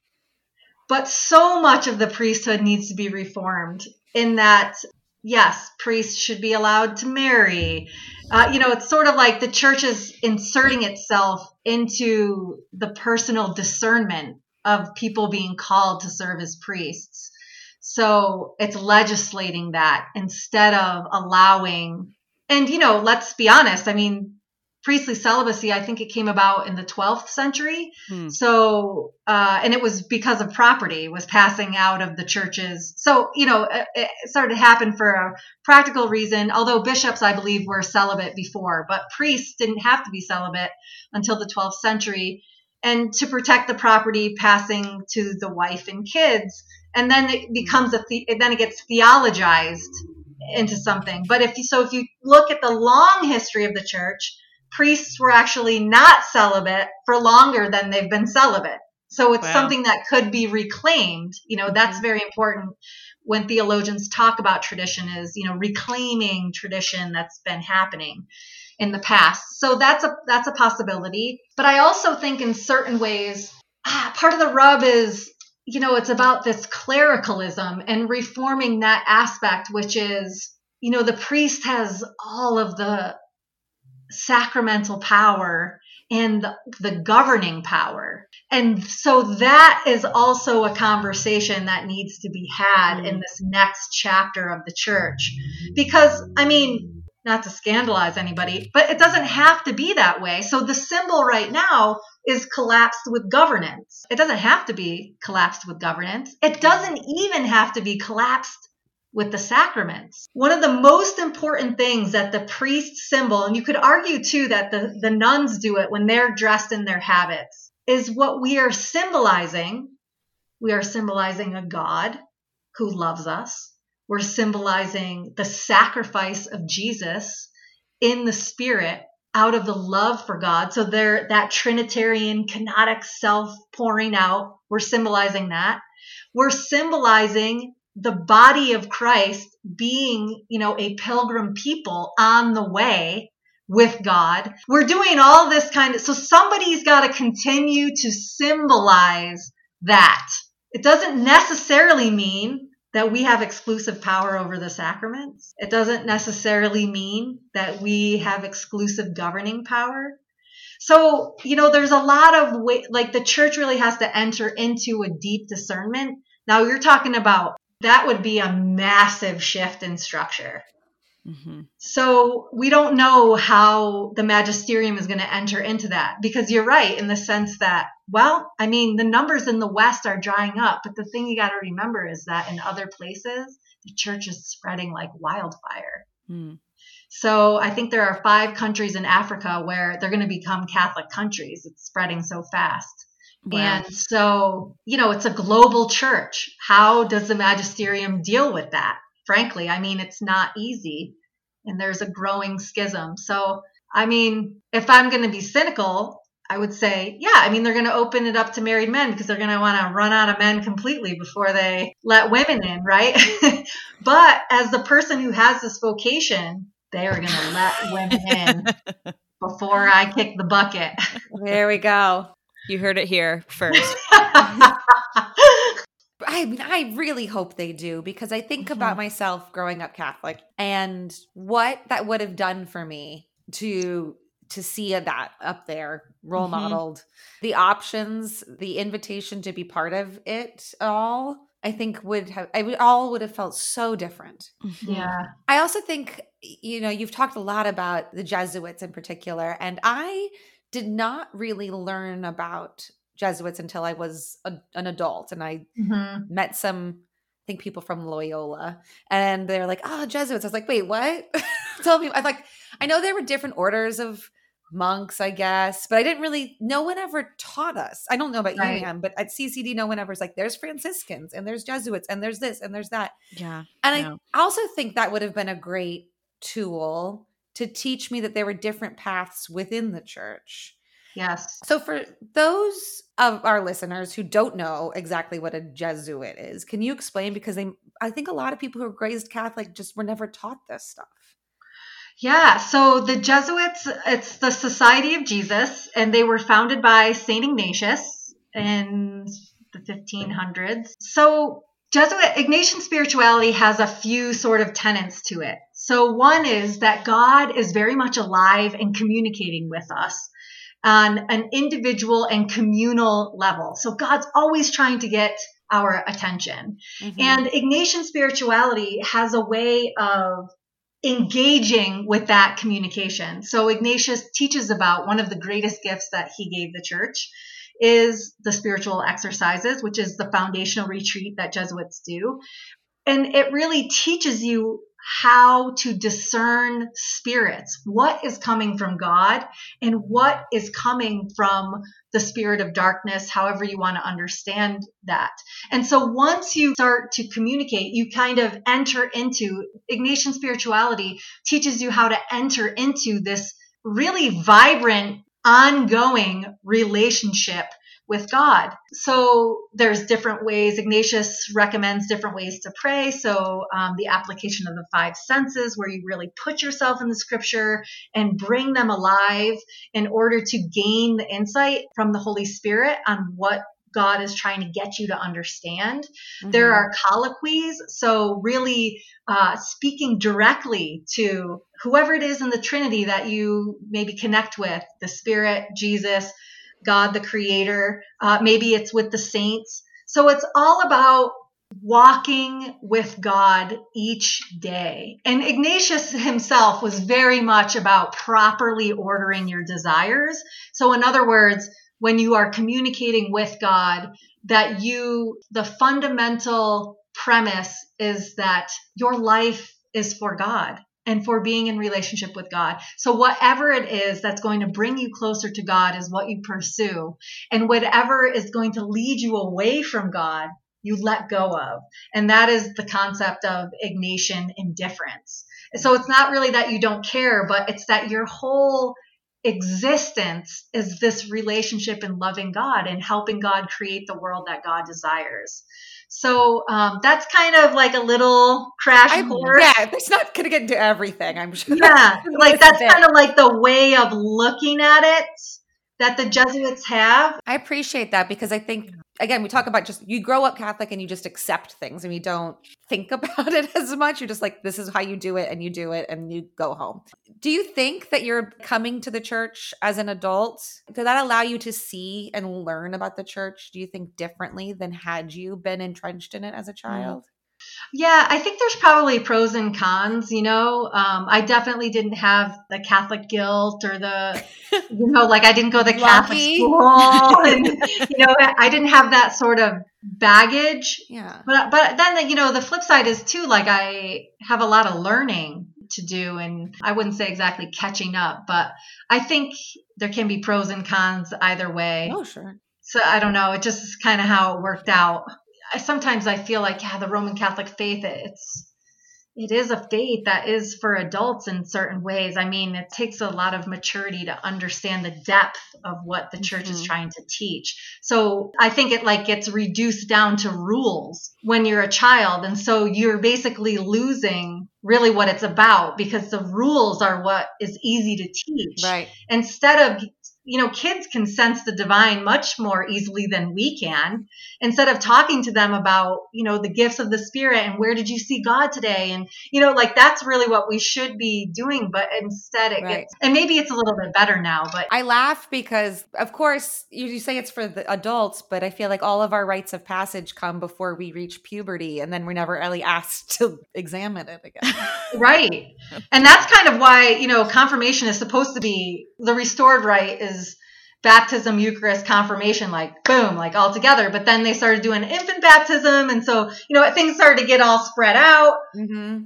But so much of the priesthood needs to be reformed in that, yes, priests should be allowed to marry. Uh, you know, it's sort of like the church is inserting itself into the personal discernment of people being called to serve as priests. So it's legislating that instead of allowing, and you know, let's be honest. I mean, priestly celibacy, I think it came about in the 12th century. Hmm. So, uh, and it was because of property was passing out of the churches. So, you know, it, it started to happen for a practical reason, although bishops, I believe, were celibate before, but priests didn't have to be celibate until the 12th century. And to protect the property passing to the wife and kids and then it becomes a the- then it gets theologized into something. But if you, so, if you look at the long history of the church, priests were actually not celibate for longer than they've been celibate. So it's wow. something that could be reclaimed. You know, that's mm-hmm. very important when theologians talk about tradition is, you know, reclaiming tradition that's been happening in the past. So that's a that's a possibility. But I also think in certain ways, ah, part of the rub is you know, it's about this clericalism and reforming that aspect, which is, you know, the priest has all of the sacramental power and the, the, governing power. And so that is also a conversation that needs to be had in mm-hmm. this next chapter of the church. Because, I mean, not to scandalize anybody, but it doesn't have to be that way. So the symbol right now is collapsed with governance. It doesn't have to be collapsed with governance. It doesn't even have to be collapsed with the sacraments. One of the most important things that the priest symbol, and you could argue too that the, the nuns do it when they're dressed in their habits, is what we are symbolizing. We are symbolizing a God who loves us. We're symbolizing the sacrifice of Jesus in the spirit out of the love for God. So there, that Trinitarian kenotic self pouring out, we're symbolizing that. We're symbolizing the body of Christ being, you know, a pilgrim people on the way with God. We're doing all this kind of, so somebody's got to continue to symbolize that. It doesn't necessarily mean that we have exclusive power over the sacraments. It doesn't necessarily mean that we have exclusive governing power. So, you know, there's a lot of way, like the church really has to enter into a deep discernment. Now, you're talking about that would be a massive shift in structure. Mm-hmm. So we don't know how the magisterium is going to enter into that because you're right in the sense that, well, I mean, the numbers in the West are drying up, but the thing you got to remember is that in other places, the church is spreading like wildfire. Mm. So I think there are five countries in Africa where they're going to become Catholic countries. It's spreading so fast. Wow. And so, you know, it's a global church. How does the magisterium deal with that? Frankly, I mean, it's not easy and there's a growing schism. So, I mean, if I'm going to be cynical, I would say, yeah, I mean, they're going to open it up to married men because they're going to want to run out of men completely before they let women in, right? <laughs> but as the person who has this vocation, they are going to let women in <laughs> before I kick the bucket. <laughs> There we go. You heard it here first. <laughs> I mean, I really hope they do because I think mm-hmm. about myself growing up Catholic and what that would have done for me to to see that up there role mm-hmm. modeled the options the invitation to be part of it all i think would have i would all would have felt so different mm-hmm. yeah i also think you know you've talked a lot about the jesuits in particular and i did not really learn about Jesuits until I was a, an adult, and I mm-hmm. met some, I think, people from Loyola, and they're like, "Oh, Jesuits." I was like, "Wait, what?" <laughs> Tell me. I'm like, I know there were different orders of monks, I guess, but I didn't really. No one ever taught us. I don't know about right. you, but at CCD, no one ever's like, "There's Franciscans, and there's Jesuits, and there's this, and there's that." Yeah, and no. I also think that would have been a great tool to teach me that there were different paths within the church Yes. So for those of our listeners who don't know exactly what a Jesuit is, can you explain because they I think a lot of people who are raised Catholic just were never taught this stuff. Yeah, so the Jesuits, it's the Society of Jesus, and they were founded by St. Ignatius in the 1500s. So Jesuit Ignatian spirituality has a few sort of tenets to it. So one is that God is very much alive and communicating with us on an individual and communal level. So God's always trying to get our attention. Mm-hmm. And Ignatian spirituality has a way of engaging with that communication. So Ignatius teaches about one of the greatest gifts that he gave the church is the spiritual exercises, which is the foundational retreat that Jesuits do. And it really teaches you how to discern spirits, what is coming from God and what is coming from the spirit of darkness, however you want to understand that. And so once you start to communicate, you kind of enter into Ignatian spirituality teaches you how to enter into this really vibrant, ongoing relationship with God. So there's different ways. Ignatius recommends different ways to pray. So um, the application of the five senses, where you really put yourself in the scripture and bring them alive in order to gain the insight from the Holy Spirit on what God is trying to get you to understand. Mm-hmm. There are colloquies, so really uh, speaking directly to whoever it is in the Trinity that you maybe connect with the Spirit, Jesus, God the creator. Uh, maybe it's with the saints. So it's all about walking with God each day. And Ignatius himself was very much about properly ordering your desires. So, in other words, when you are communicating with God, that you, the fundamental premise is that your life is for God and for being in relationship with God. So whatever it is that's going to bring you closer to God is what you pursue. And whatever is going to lead you away from God, you let go of. And that is the concept of Ignatian indifference. So it's not really that you don't care, but it's that your whole existence is this relationship in loving God and helping God create the world that God desires. So um, that's kind of like a little crash I'm, course. Yeah, it's not going to get into everything, I'm sure. Yeah, <laughs> like that's kind of like the way of looking at it. That the Jesuits have. I appreciate that because I think again we talk about just you grow up Catholic and you just accept things and you don't think <laughs> about it as much. You're just like this is how you do it and you do it and you go home. Do you think that you're coming to the church as an adult? Did that allow you to see and learn about the church? Do you think differently than had you been entrenched in it as a mm. child? Yeah, I think there's probably pros and cons. You know, um, I definitely didn't have the Catholic guilt or the, <laughs> you know, like I didn't go to Catholic school, <laughs> and you know, I didn't have that sort of baggage. Yeah. But but then you know, the flip side is too like I have a lot of learning to do, and I wouldn't say exactly catching up, but I think there can be pros and cons either way. Oh, sure. So I don't know. It just is kind of how it worked out. I, sometimes I feel like, yeah, the Roman Catholic faith, it's it is a faith that is for adults in certain ways. I mean, it takes a lot of maturity to understand the depth of what the church mm-hmm. is trying to teach. So I think it like gets reduced down to rules when you're a child. And so you're basically losing really what it's about because the rules are what is easy to teach. Right. Instead of you know, kids can sense the divine much more easily than we can. Instead of talking to them about, you know, the gifts of the spirit and where did you see God today? And, you know, like that's really what we should be doing. But instead it right. gets, and maybe it's a little bit better now, but I laugh because, of course, you, you say it's for the adults, but I feel like all of our rites of passage come before we reach puberty and then we're never really asked to examine it again. <laughs> <laughs> right. And that's kind of why, you know, confirmation is supposed to be the restored rite is baptism, Eucharist, confirmation, like boom, like all together. But then they started doing infant baptism. And so, you know, things started to get all spread out. Mm-hmm.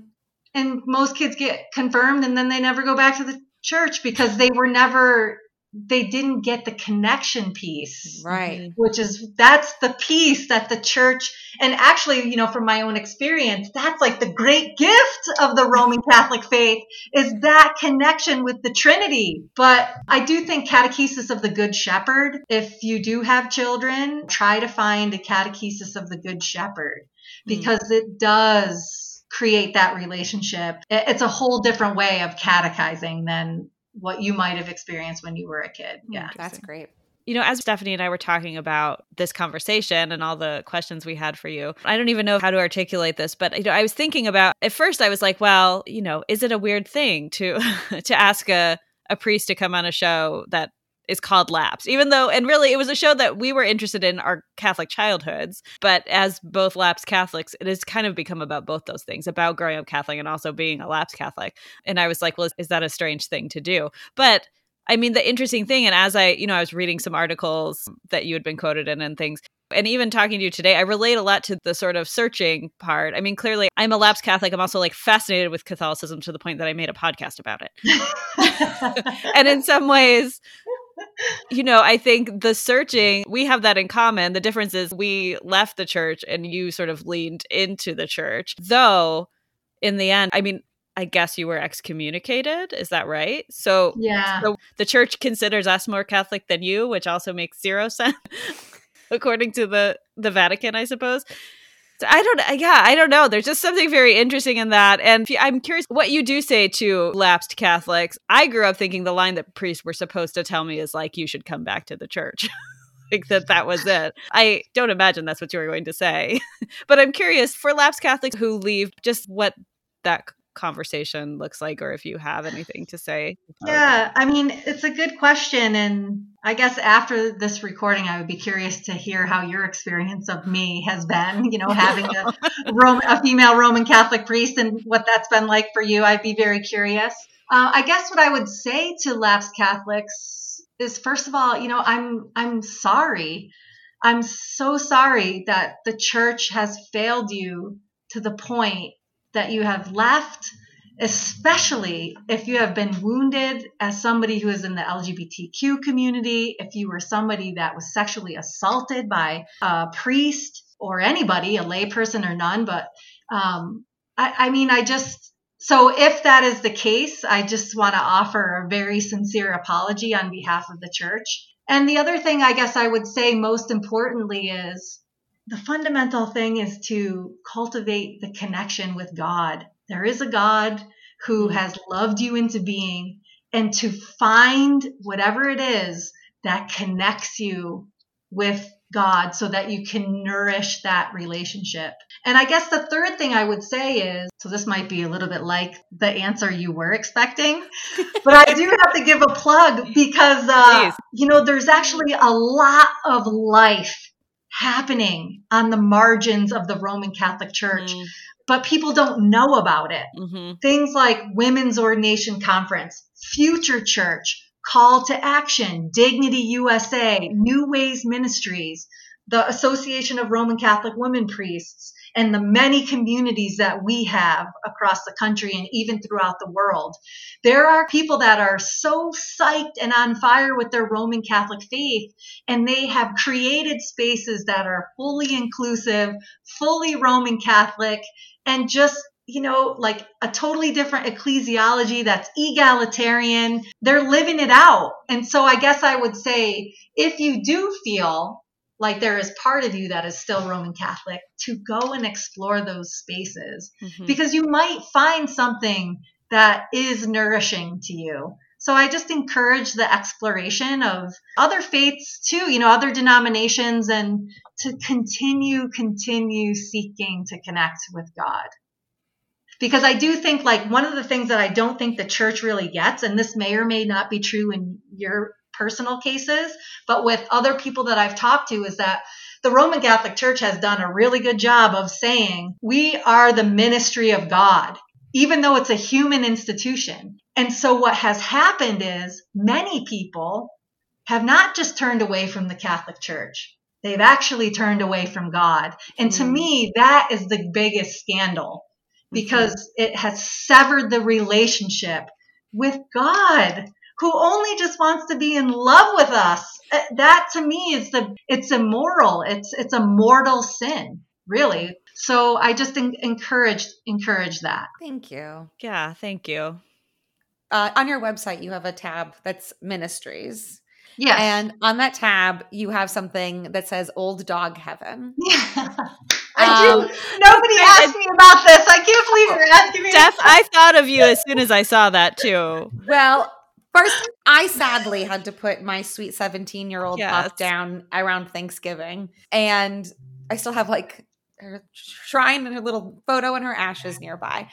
And most kids get confirmed and then they never go back to the church because they were never they didn't get the connection piece right which is that's the piece that the church and actually you know from my own experience that's like the great gift of the roman catholic faith is that connection with the trinity but i do think catechesis of the good shepherd if you do have children try to find a catechesis of the good shepherd hmm. because mm. it does create that relationship it's a whole different way of catechizing than what you might have experienced when you were a kid. Hmm, yeah. That's great. You know, as Stephanie and I were talking about this conversation and all the questions we had for you, I don't even know how to articulate this, but you know, I was thinking about at first I was like, well, you know, is it a weird thing to <laughs> to ask a a priest to come on a show that is called Lapsed, even though, and really, it was a show that we were interested in our Catholic childhoods. But as both lapsed Catholics, it has kind of become about both those things about growing up Catholic and also being a lapsed Catholic. And I was like, well, is, is that a strange thing to do? But I mean, the interesting thing, and as I, you know, I was reading some articles that you had been quoted in and things, and even talking to you today, I relate a lot to the sort of searching part. I mean, clearly, I'm a lapsed Catholic. I'm also like fascinated with Catholicism to the point that I made a podcast about it. <laughs> <laughs> and in some ways, you know, I think the searching, we have that in common. The difference is we left the church and you sort of leaned into the church. Though, in the end, I mean, I guess you were excommunicated. Is that right? So, yeah. So the church considers us more Catholic than you, which also makes zero <laughs> sense, according to the the Vatican, I suppose. I don't, uh, yeah, I don't know. There's just something very interesting in that. And I'm curious what you do say to lapsed Catholics. I grew up thinking the line that priests were supposed to tell me is like, you should come back to the church. <laughs> like that that was it. I don't imagine that's what you were going to say. <laughs> but I'm curious for lapsed Catholics who leave, just what that conversation looks like or if you have anything to say. Yeah, I mean, it's a good question. And I guess after this recording, I would be curious to hear how your experience of me has been, you know, having a, <laughs> Roman, a female Roman Catholic priest and what that's been like for you. I'd be very curious. Uh, I guess what I would say to lapsed Catholics is first of all, you know, I'm I'm sorry. I'm so sorry that the church has failed you to the point that you have left, especially if you have been wounded as somebody who is in the LGBTQ community, if you were somebody that was sexually assaulted by a priest or anybody, a layperson or none. But um, I, I mean, I just, so if that is the case, I just want to offer a very sincere apology on behalf of the church. And the other thing I guess I would say most importantly is the fundamental thing is to cultivate the connection with God. There is a God who mm-hmm. has loved you into being and to find whatever it is that connects you with God so that you can nourish that relationship. And I guess the third thing I would say is so this might be a little bit like the answer you were expecting, <laughs> but I do have to give a plug because, uh, you know, there's actually a lot of life happening on the margins of the Roman Catholic Church. Mm. But people don't know about it. Mm-hmm. Things like Women's Ordination Conference, Future Church, Call to Action, Dignity USA, New Ways Ministries, the Association of Roman Catholic Women Priests, and the many communities that we have across the country and even throughout the world. There are people that are so psyched and on fire with their Roman Catholic faith, and they have created spaces that are fully inclusive, fully Roman Catholic, and just you know, like a totally different ecclesiology that's egalitarian. They're living it out. And so I guess I would say if you do feel like there is part of you that is still Roman Catholic, to go and explore those spaces mm-hmm. because you might find something that is nourishing to you. So I just encourage the exploration of other faiths too, you know, other denominations and to continue, continue seeking to connect with God because I do think like one of the things that I don't think the church really gets, and this may or may not be true in your personal cases, but with other people that I've talked to, is that the Roman Catholic Church has done a really good job of saying we are the ministry of God, even though it's a human institution. And so what has happened is many people have not just turned away from the Catholic Church. They've actually turned away from God. And to hmm. me, that is the biggest scandal because mm-hmm. it has severed the relationship with God who only just wants to be in love with us. Uh, that to me is the it's immoral. It's it's a mortal sin, really. So I just encourage encourage that. Thank you. Yeah, thank you. Uh, on your website, you have a tab that's ministries. Yes. And on that tab, you have something that says Old Dog Heaven. Yeah. <laughs> I do. Um, Nobody asked me about this. I can't believe you're asking me. Steph, I thought of you as soon as I saw that too. Well, first, I sadly had to put my sweet 17 year old yes. pup down around Thanksgiving. And I still have like her shrine and her little photo and her ashes nearby.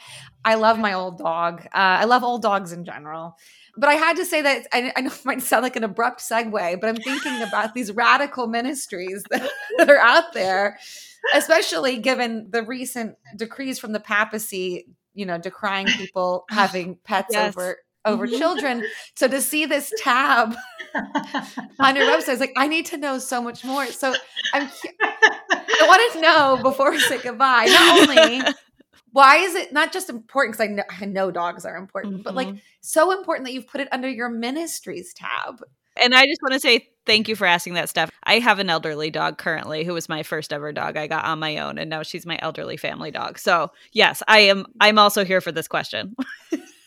I love my old dog. Uh, I love old dogs in general. But I had to say that I, I know it might sound like an abrupt segue, but I'm thinking about these radical ministries that, <laughs> that are out there especially given the recent decrees from the papacy, you know, decrying people <sighs> having pets yes. over over children. So to see this tab <laughs> on your website, it's like I need to know so much more. So I'm I want to know before we say goodbye. Not only why is it not just important because I know, I know dogs are important, mm-hmm. but like mm-hmm. so important that you've put it under your ministries tab. And I just want to say thank you for asking that, Steph. I have an elderly dog currently who was my first ever dog I got on my own, and now she's my elderly family dog. So yes, I am. I'm also here for this question. <laughs>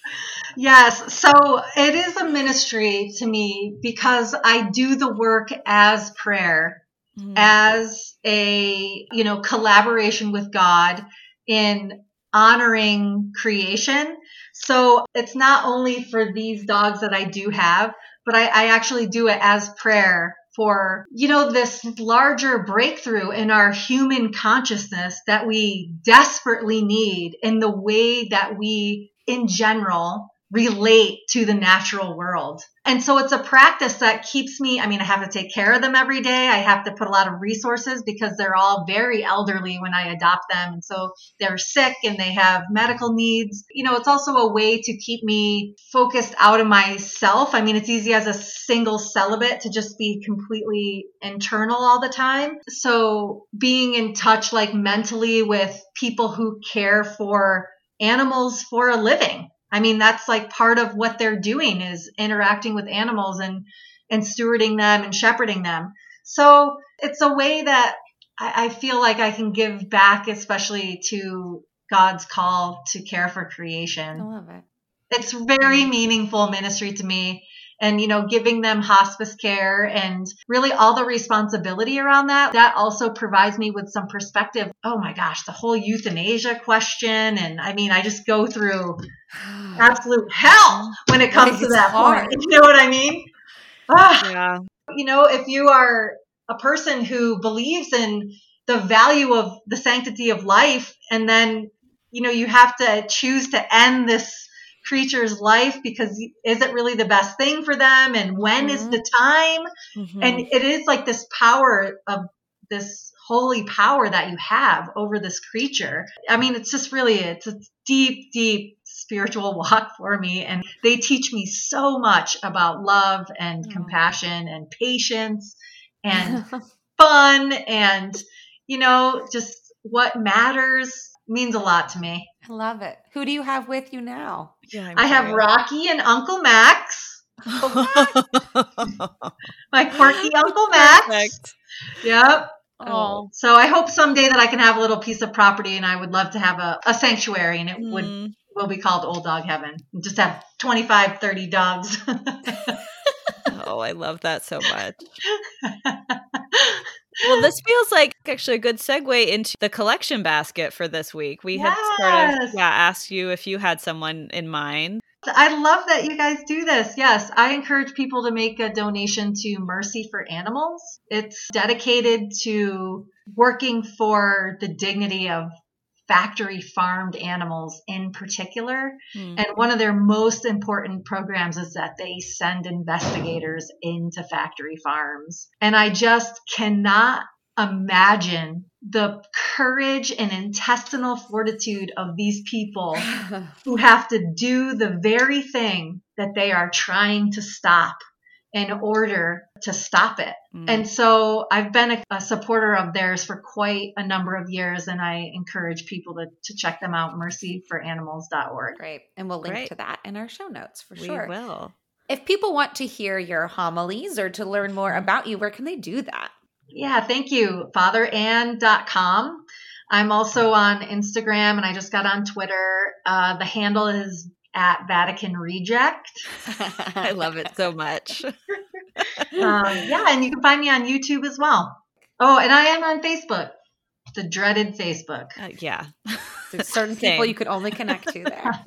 yes, so it is a ministry to me because I do the work as prayer, mm-hmm. as a you know collaboration with God in honoring creation. So it's not only for these dogs that I do have, but I, I actually do it as prayer for, you know, this larger breakthrough in our human consciousness that we desperately need in the way that we, in general, relate to the natural world. And so it's a practice that keeps me, I mean, I have to take care of them every day. I have to put a lot of resources because they're all very elderly when I adopt them. And so they're sick and they have medical needs. You know, it's also a way to keep me focused out of myself. I mean, it's easy as a single celibate to just be completely internal all the time. So being in touch like mentally with people who care for animals for a living I mean, that's like part of what they're doing is interacting with animals and, and stewarding them and shepherding them. So it's a way that I, I feel like I can give back, especially to God's call to care for creation. I love it. It's very meaningful ministry to me and you know giving them hospice care and really all the responsibility around that that also provides me with some perspective. Oh my gosh the whole euthanasia question. And i mean i just go through <sighs> absolute hell when it comes to that hard. point <laughs> you know what i mean? Ah. yeah. You know, if you are a person who believes in the value of the sanctity of life and then, you know, you have to choose to end this creature's life because is it really the best thing for them and when mm-hmm. is the time mm-hmm. and it is like this power of this holy power that you have over this creature i mean it's just really it's a deep deep spiritual <laughs> walk for me and they teach me so much about love and mm-hmm. compassion and patience and <laughs> fun and you know just what matters means a lot to me I love it. Who do you have with you now? Yeah, i have Rocky and Uncle Max. <laughs> My quirky Uncle Max. Perfect. Yep. Oh. So I hope someday that I can have a little piece of property and I would love to have a, a sanctuary and it mm. would will be called Old Dog Heaven. Just have 25, 30 dogs. <laughs> oh, I love that so much. <laughs> well, this feels like actually a good segue into the collection basket for this week. We yes. had sort of yeah, asked you if you had someone in mind. I love that you guys do this. Yes, I encourage people to make a donation to Mercy for Animals. It's dedicated to working for the dignity of factory farmed animals in particular. Mm. And one of their most important programs is that they send investigators into factory farms. And I just cannot imagine the courage and intestinal fortitude of these people <laughs> who have to do the very thing that they are trying to stop in order to stop it. Mm. And so I've been a, a, supporter of theirs for quite a number of years, and I encourage people to, to check them out, mercyforanimals.org. Great. And we'll link Great. to that in our show notes for we sure. We will. If people want to hear your homilies or to learn more about you, where can they do that? Yeah, thank you. FatherAnne.com. I'm also on Instagram and I just got on Twitter. Uh, the handle is at Vatican Reject. <laughs> I love it so much. <laughs> um, yeah, and you can find me on YouTube as well. Oh, and I am on Facebook, the dreaded Facebook. Uh, yeah. There's certain <laughs> people you could only connect to there.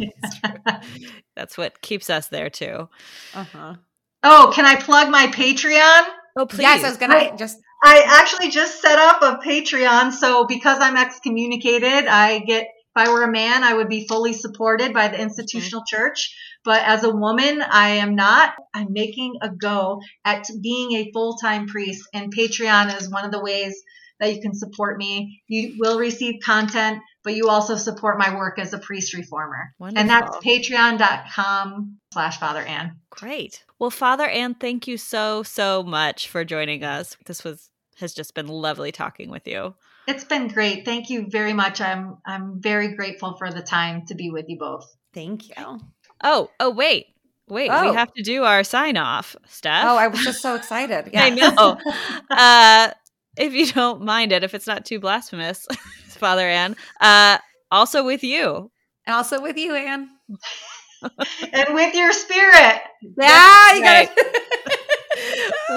That's what keeps us there too. Uh-huh. Oh, can I plug my Patreon? Oh, please. Yes, I was gonna just. I actually just set up a Patreon, so because I'm excommunicated, I get if I were a man, I would be fully supported by the institutional mm-hmm. church. But as a woman, I am not. I'm making a go at being a full time priest, and Patreon is one of the ways that you can support me. You will receive content, but you also support my work as a priest reformer. Wonderful. And that's patreon.com slash Father Anne. Great. Well, Father Anne, thank you so, so much for joining us. This was has just been lovely talking with you. It's been great. Thank you very much. I'm I'm very grateful for the time to be with you both. Thank you. Oh, oh wait. Wait, oh. we have to do our sign off, Steph. Oh, I was just so excited. <laughs> Yeah. I know. <laughs> uh, if you don't mind it, if it's not too blasphemous, <laughs> Father Anne. Uh, also with you. And also with you, Anne. and with your spirit. Yeah, you right. gotta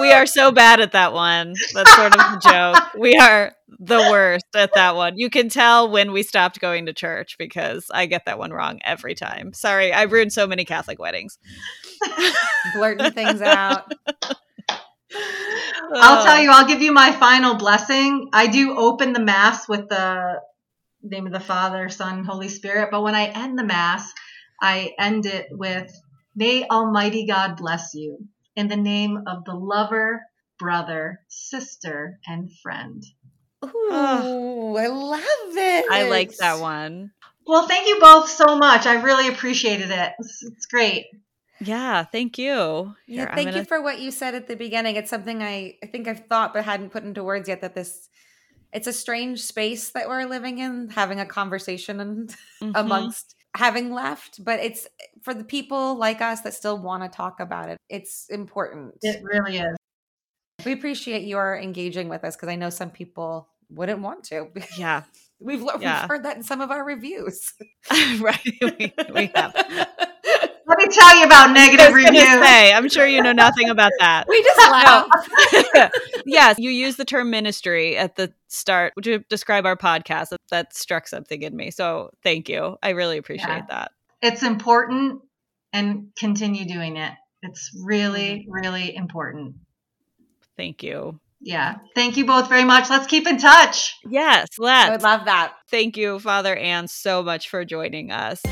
we are so bad at that one. That's sort of the joke. We are the worst at that one. You can tell when we stopped going to church because I get that one wrong every time. Sorry, I've ruined so many Catholic weddings. <laughs> Blurting things out. <laughs> I'll oh. tell you, I'll give you my final blessing. I do open the Mass with the name of the Father, Son, Holy Spirit, but when I end the Mass, I end it with, May Almighty God bless you in the name of the lover, brother, sister, and friend. Ooh, oh, I love it. I like that one. Well, thank you both so much. I really appreciated it. It's, it's great. Yeah, thank you. Here, yeah, thank gonna... you for what you said at the beginning. It's something I, I think I've thought but hadn't put into words yet that this it's a strange space that we're living in, having a conversation and <laughs> mm-hmm. amongst having left, but it's for the people like us that still want to talk about it. It's important. It really is. We appreciate your engaging with us because I know some people wouldn't want to. Yeah. <laughs> we've, yeah. we've heard that in some of our reviews. <laughs> right. We, we have. <laughs> Let me tell you about negative reviews. Say, I'm sure you know nothing about that. We just laugh. yes, you use the term ministry at the start to describe our podcast. That struck something in me. So thank you. I really appreciate yeah. that. It's important and continue doing it. It's really, mm-hmm. really important. Thank you. Yeah. Thank you both very much. Let's keep in touch. Yes, let's. I would love that. Thank you, Father Anne, so much for joining us.